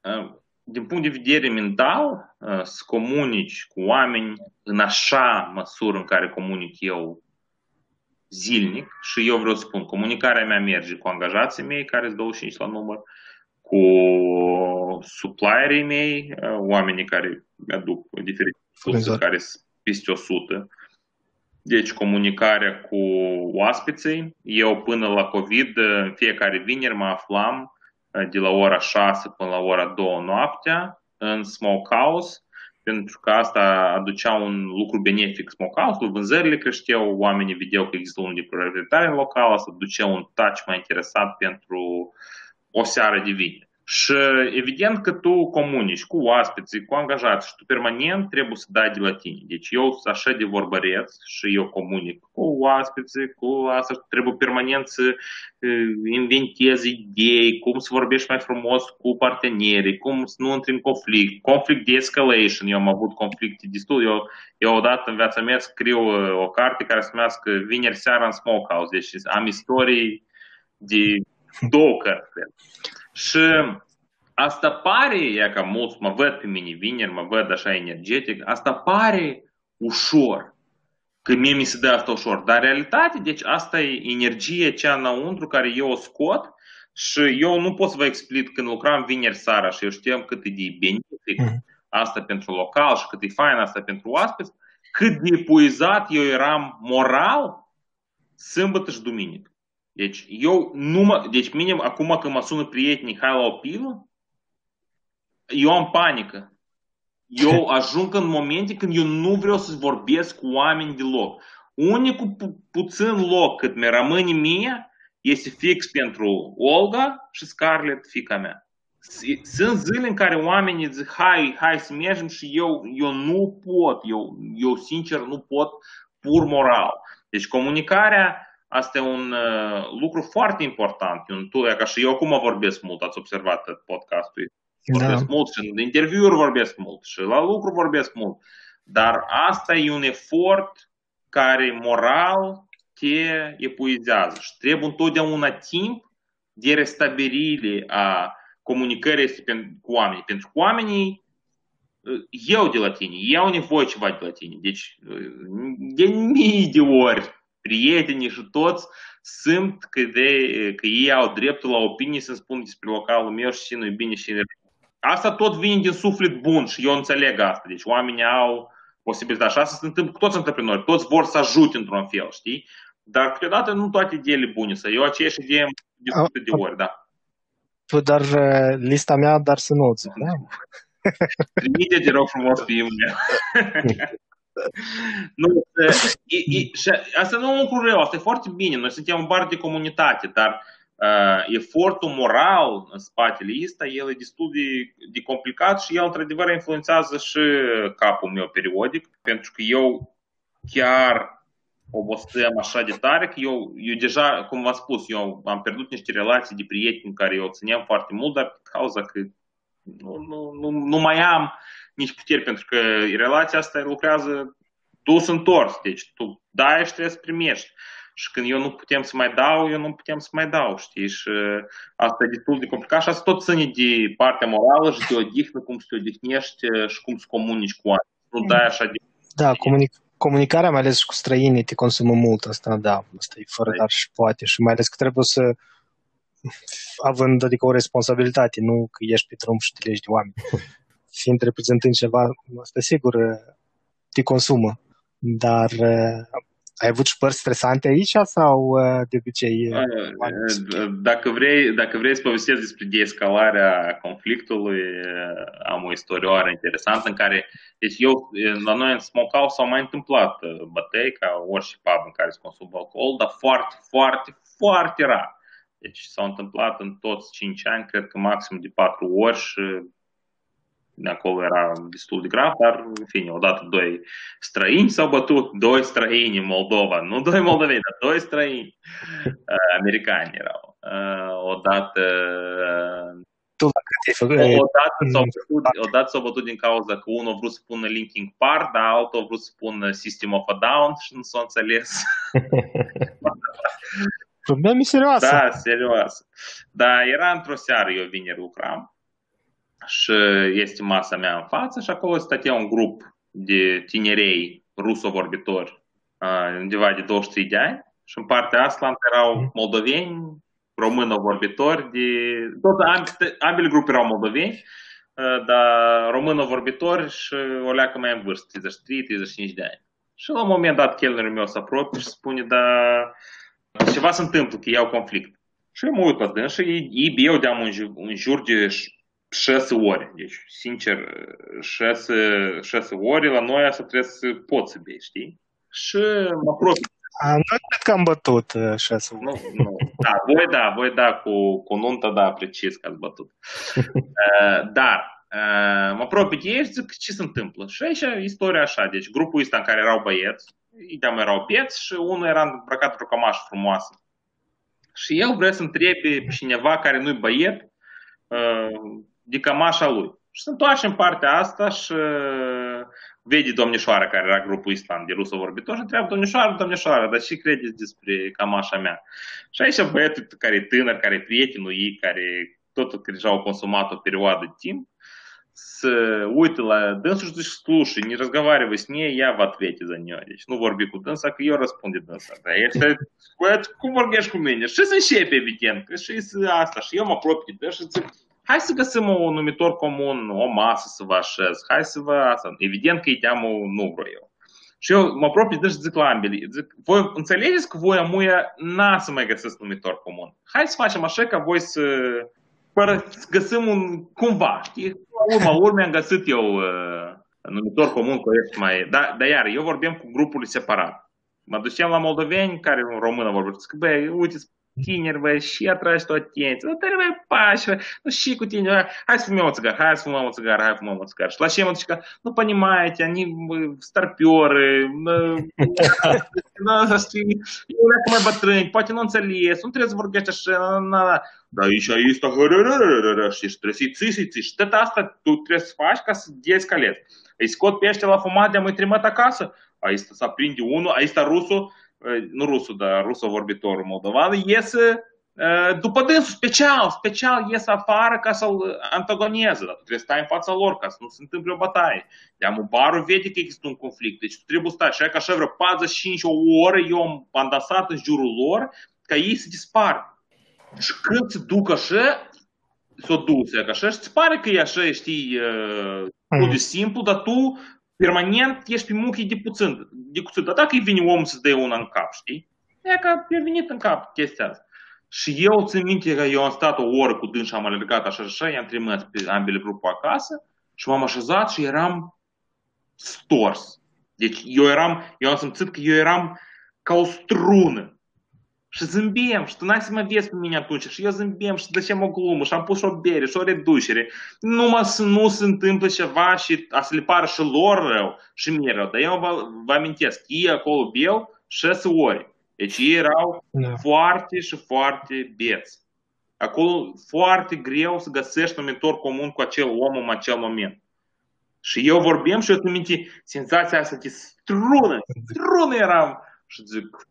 uh, din punct de vedere mental, uh, să comunici cu oameni în așa măsură în care comunic eu zilnic și eu vreau să spun, comunicarea mea merge cu angajații mei, care sunt 25 la număr, cu supplierii mei, uh, oamenii care mi-aduc diferite produse Furnizori. care sunt peste 100. Deci comunicarea cu oaspeții. Eu până la COVID, în fiecare vineri mă aflam uh, de la ora 6 până la ora 2 noaptea în Smokehouse, pentru că asta aducea un lucru benefic Smokehouse-ul, vânzările creșteau, oamenii vedeau că există unul de proprietare în local, asta ducea un touch mai interesat pentru o seară de vineri. Și evident că tu comunici cu oaspeții, cu angajați și tu permanent trebuie să dai de la tine. Deci eu sunt așa de vorbăreț și eu comunic cu oaspeții, cu asta și trebuie permanent să uh, inventez idei, cum să vorbești mai frumos cu partenerii, cum să nu intri în conflict, conflict de escalation. Eu am avut conflicte destul. Eu, eu odată în viața mea scriu uh, o carte care se numească Vineri seara în Smokehouse. Deci am istorii de două cărți. cred. Și asta pare, e ca mulți mă văd pe mine vineri, mă văd așa energetic, asta pare ușor. Că mie mi se dă asta ușor. Dar în realitate, deci asta e energie cea înăuntru care eu o scot și eu nu pot să vă explic când lucram vineri seara și eu știam cât e de benefic Mhm. asta pentru local și cât e fain asta pentru oaspeți, cât de epuizat eu eram moral sâmbătă și duminică. Deci eu nu mă, deci mine acum când mă sună prietenii, hai la o pilă, eu am panică. Eu ajung în momente când eu nu vreau să vorbesc cu oameni deloc. Unicul pu- puțin loc cât mi rămâne mie este fix pentru Olga și Scarlett, fica mea. S- Sunt zile în care oamenii zic, hai, hai să mergem și eu, eu nu pot, eu, eu sincer nu pot, pur moral. Deci comunicarea, asta e un uh, lucru foarte important. E un tool, ca și eu acum vorbesc mult, ați observat podcastul vorbesc Da. mult și în interviuri vorbesc mult și la lucru vorbesc mult. Dar asta e un efort care moral te epuizează și trebuie întotdeauna timp de restabilire a comunicării este pen- cu oamenii. Pentru că oamenii uh, iau de la tine, iau nevoie ceva de la tine. Deci, uh, de mii de ori, prietenii și toți simt că, de, că ei au dreptul la opinie să spun despre localul meu și ce nu-i bine și nu Asta tot vine din suflet bun și eu înțeleg asta. Deci oamenii au posibilitatea. Și asta se întâmplă cu toți antreprenori. Toți vor să ajute într-un fel, știi? Dar câteodată nu toate ideile bune să eu aceeași idee am discutat de ori, da. Tu dar uh, lista mea, dar să nu o zic, da? Trimite, te rog frumos pe e-mail. nu, e, e, și asta nu e un lucru rău, asta e foarte bine. Noi suntem un bar de comunitate, dar uh, efortul moral în spatele ăsta, el e destul de, de complicat și el într-adevăr influențează și capul meu periodic, pentru că eu chiar obosem așa de tare că eu, eu deja, cum v-am spus, eu am pierdut niște relații de prieteni care eu țineam foarte mult, dar cauza că nu, nu, nu, nu mai am nici puteri, pentru că relația asta lucrează dus întors, deci tu dai și trebuie să primești. Și când eu nu putem să mai dau, eu nu putem să mai dau, știi? Și asta e destul de complicat și asta tot ține de partea morală și de odihnă, cum să te odihnești și cum să comunici cu oameni. Nu dai așa de... Da, comunic- comunicarea, mai ales cu străinii, te consumă mult asta, da, asta e fără dar și poate și mai ales că trebuie să având adică o responsabilitate, nu că ești pe drum și te legi de oameni. Fiind reprezentând ceva, asta sigur te consumă. Dar ai avut și părți stresante aici sau uh, de obicei? Uh, uh, dacă vrei, dacă vrei să povestesc despre deescalarea conflictului, am o istorioară interesantă în care, deci eu, la noi în Smokehouse s-au mai întâmplat bătăi ca orice pub în care se consumă alcool, dar foarte, foarte, foarte rar. Deci s-au întâmplat în toți 5 ani, cred că maxim de 4 ori și de acolo era destul de grav, dar, în fine, odată doi străini s-au bătut, doi străini în Moldova, nu doi moldoveni, dar doi străini uh, americani erau. Uh, odată tu la cât ai făcut? Odată s-au, bătut, odată s-au bătut din cauza că unul a vrut să pună Linking Park, dar altul a vrut să pună System of a Down și nu s-a înțeles. Probleme serioase. Da, serioasă. Dar era într-o seară, eu vineri lucram și este masa mea în față și acolo stătea un grup de tinerei ruso-vorbitori undeva de 23 de ani și în partea asta erau moldoveni, română-vorbitori, de, tot ambele grupe erau moldoveni, dar română-vorbitori și o leacă mai în vârstă, 33-35 de ani. Și la un moment dat chelnerul meu se apropie și spune, da, ceva se întâmplă, că iau conflict. Și eu mă uit pe dâns și ei, ei beau de-am în, jur, în jur de 6 ore. Deci, sincer, 6, 6 ore la noi asta trebuie să poți să bei, știi? Și mă apropii. A, noi cred că am bătut 6 ore. Nu, nu. Da, voi da, voi da, cu, cu nuntă, da, apreciez că ați bătut. uh, dar, uh, mă apropii de ei și zic ce se întâmplă. Și aici istoria așa, deci grupul ăsta în care erau băieți, ei de erau pieți și unul era îmbrăcat într-o cămașă frumoasă. Și el vrea să întrebe pe cineva care nu-i băiet, uh, de cămașa lui. Și se întoarce în partea asta și vede domnișoara care era grupul Island de rusă vorbitor și întreabă domnișoară, domnișoară, dar ce credeți despre cămașa mea? Și aici băiatul care e tânăr, care e prietenul ei, care tot deja au consumat o perioadă de timp, să uită la dânsul și zice, слушай, не разговаривай с ней, я в ответе за нее. Deci nu vorbi cu dânsa, că eu răspund de dânsa. Dar este, cum vorbești cu mine? Și se începe, evident, că și asta. Și eu mă apropii de dânsa și zic, hai să găsim un numitor comun, o masă să vă așez, hai să vă asta. Evident că ideamul nu vreau eu. Și eu mă apropii de și zic la ambele, zic, voi înțelegeți că voi amuia n-a să mai găsesc numitor comun. Hai să facem așa ca voi să, fără să găsim un, cumva, știi? Urma urmei am găsit eu uh, numitor comun cu ești mai... Dar, dar iar, eu vorbim cu grupul separat. Mă duceam la moldoveni care în română vorbesc, că băi, uite, tineri, băi, și atragi tu atenție, nu trebuie pași, nu și cu tine, hai să fumăm o țigară, hai să fumăm o țigară, hai să fumăm o țigară. Și la mă zice că, nu понимаете, они dacă mai bătrâni, poate nu înțeles, nu trebuie să vorbești așa. Dar aici este și trebuie să-i ții, ții. Și tot asta tu trebuie să faci ca să descalezi. Îi scot pe ăștia la fumat, de-am îi trimat acasă, aici să aprinde unul, aici rusul, nu rusul, dar ruso-vorbitorul moldovan, iese după dânsul, special, special iese afară ca să-l antagoneze, dar tu trebuie să stai în fața lor ca să nu se întâmple o bătaie. De barul vede că există un conflict, deci tu trebuie să stai așa că așa vreo 45 o oră eu am bandasat în jurul lor ca ei să dispară. Și când se duc așa, s-o duce, că așa, și îți pare că e așa, știi, uh, de simplu, dar tu permanent ești pe muchii de puțin, de cuțit. Dar dacă îi vine omul să dea una în cap, știi? E că a venit în cap chestia asta. Și eu țin minte că eu am stat o oră cu dâns și am alergat așa și așa, i-am trimis pe ambele grupuri acasă și m-am așezat și eram stors. Deci eu eram, eu am simțit că eu eram ca o strună. Și zâmbiem și tu n-ai să mă vezi pe mine atunci și eu zâmbiem și dăcem o glumă și am pus o bere și o reducere. Numai să nu se întâmplă ceva și a să le pară și lor rău și mie rău. Dar eu vă, vă amintesc, ei acolo beau șase ori. Deci ei erau Da. foarte și foarte beți. Acolo foarte greu să găsești numitor comun cu acel om în acel moment. Și eu vorbim și eu îți minte senzația asta de strună, strună eram. Și zic,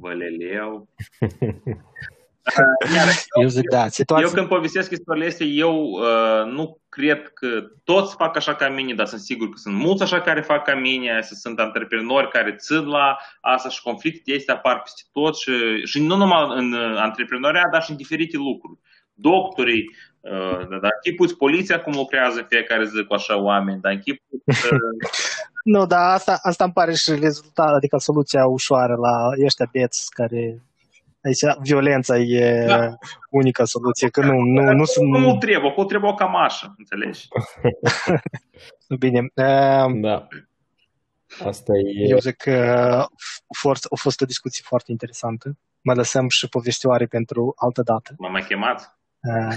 văleleu. Iar Eu zic, da, eu situația... când povestesc istoriile astea, eu uh, nu cred că toți fac așa ca mine, dar sunt sigur că sunt mulți așa care fac ca mine, să sunt antreprenori care țin la asta și conflicte este apar peste tot și, și nu numai în uh, antreprenoriat, dar și în diferite lucruri. Doctorii, uh, da, închipuți poliția cum lucrează în fiecare zi cu așa oameni, dar închipuți uh, Nu, dar asta, asta îmi pare și rezultat, adică soluția ușoară la ăștia beți care... Aici violența e Da. unica soluție, că nu, nu, nu sunt... nu mult trebuie, acolo trebuie o cămașă, înțelegi? Nu, bine. Uh, Da. Asta e... Eu zic că a fost, a fost o discuție foarte interesantă. Mai lăsăm și povestioare pentru altă dată. M-a mai chemat? Uh,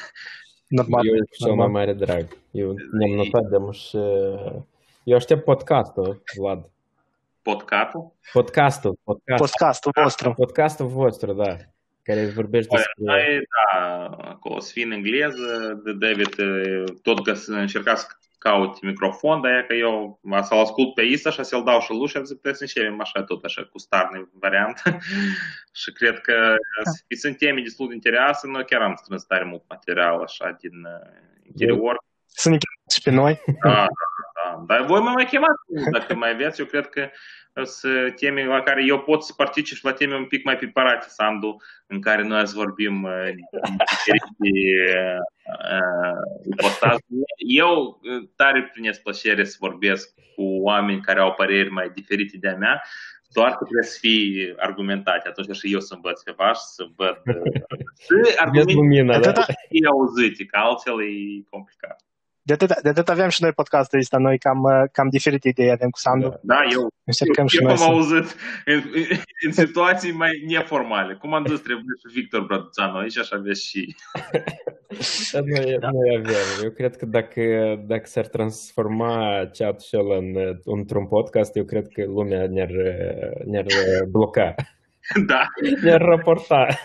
Normal. Eu cu cel mai normal. mare drag. Eu ne-am notat de și... Eu aștept podcastul, Vlad. Podcatul? Podcastul, podcast, Podcastul vostru. podcastul vostru, da. Care vorbește despre... Noi, da, acolo să fii în engleză, de David eh, tot că să încerca caut microfon, dar e că eu să-l ascult pe Isa și să-l dau și lui și zic, trebuie să începem așa tot așa cu starne variant. și cred că da. sunt teme destul de interesante, noi chiar am strâns tare mult material așa din uh, interior. Să ne și pe noi. Da, da, da. Dar voi mă mai chemați dacă mai aveți. Eu cred că sunt teme la care eu pot să particip și la teme un pic mai preparate, Sandu, în care noi azi vorbim uh, diferite uh, ipostaze. Eu uh, tare primesc plăcere să vorbesc cu oameni care au păreri mai diferite de-a mea, doar că trebuie să fii argumentate atunci și eu să învăț ceva și să văd uh, și Vezi argumente lumina, da? fie auzite, că altfel e complicat. De atât, de atât avem și noi podcastul ăsta, noi cam, uh, cam diferite idei avem cu Sandu. Da. Da, eu Încercăm și eu noi am să... auzit în, în situații mai neformale. Cum am zis, trebuie și Victor Brăduțanu aici, așa aveți și... Dar noi, da. noi avem. Eu cred că dacă, dacă s-ar transforma chat-ul ăla în, într-un podcast, eu cred că lumea ne-ar, ne-ar bloca, Da, ne-ar raporta.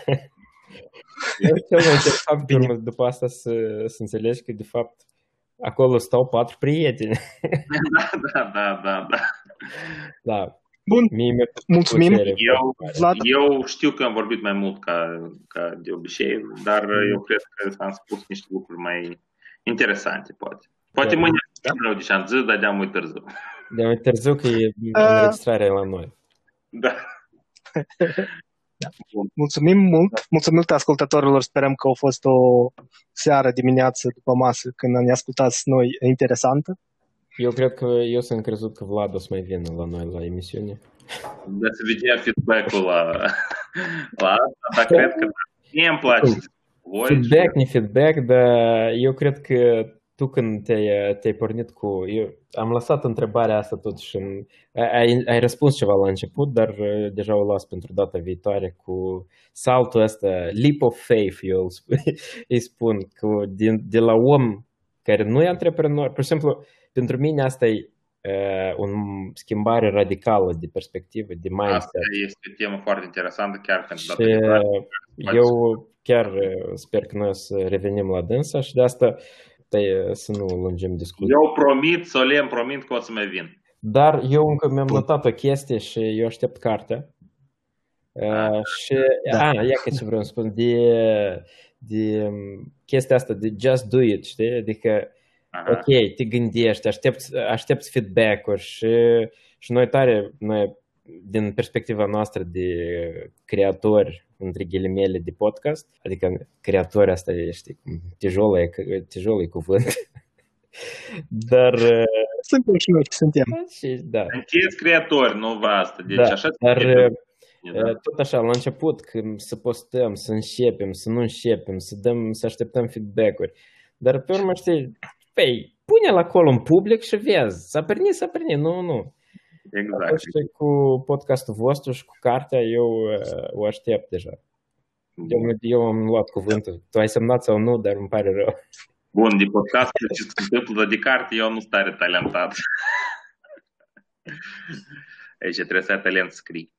Eu cel mai interesant urmă, după asta să, să înțelegi că, de fapt, acolo stau patru prieteni. da, da, da, da. da. Da. Bun, Mie mi-a făcut Mulțumim. plăcere Eu, foarte mare. Vlad. eu știu că am vorbit mai mult ca, ca de obicei, dar eu cred că am spus niște lucruri mai interesante, poate. Poate Da. mâine rău de ce am zis, dar de-am mai târziu. De mai târziu că e înregistrarea la noi. Da. mulțumim mult. Mulțumim mult ascultătorilor. Sperăm că a fost o seară, dimineață, după masă, când ne ascultați noi, interesantă. Eu cred că eu sunt crezut că Vlad o să mai vină la noi la emisiune. Da să vedea feedback-ul la, la asta, dar cred că mie îmi place. Voi Feedback, ne feedback, dar eu cred că tu când te-ai, te-ai pornit cu... Eu am lăsat întrebarea asta totuși în... Ai, ai răspuns ceva la început, dar uh, deja o las pentru data viitoare cu saltul ăsta, leap of faith, eu îl spun, îi spun, cu, din, de la om care nu e antreprenor. Pur și simplu, pentru mine asta e uh, o schimbare radicală de perspectivă, de Asta mindset. este o temă foarte interesantă, chiar pentru data Și viitoare. eu chiar uh, sper că noi o să revenim la dânsa și de asta te, să nu lungim discuția. Eu promit, solemn promit că o să mai vin. Dar eu încă mi-am notat o chestie și eu aștept cartea. Uh, și, Da. a, ia că ce vreau să spun, de, de um, chestia asta, de just do it, știi? Adică, Aha. ok, te gândești, aștepți, aștepți feedback-uri și, și noi tare, noi, din perspectiva noastră de creatori, între ghilimele, de podcast, adică creatori asta e, știi, tijolă e, tijolă e cuvânt, dar, uh, Suntem și noi, suntem. și, da, Sunteți creatori, nu vă asta. Deci da, așa dar trebuie. uh, Da. tot așa, la început, când să postăm, să începem, să nu începem, să dăm, să așteptăm feedback-uri. Dar pe urmă, știi, păi, pune-l acolo în public și vezi, s-a prins, s-a prins, nu, nu. Exact. Atunci cu podcastul vostru și cu cartea eu uh, o aștept deja. Eu, eu am luat cuvântul. Tu ai semnat sau nu, dar îmi pare rău. Bun, de podcast ce se întâmplă de carte, eu nu sunt tare talentat. Aici trebuie să ai talent să scrii.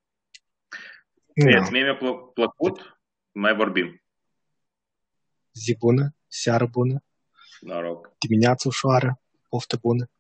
Da. Mie mi-a plă- plăcut, mai vorbim. Zi bună, seară bună, Noroc. dimineață ușoară, poftă bună.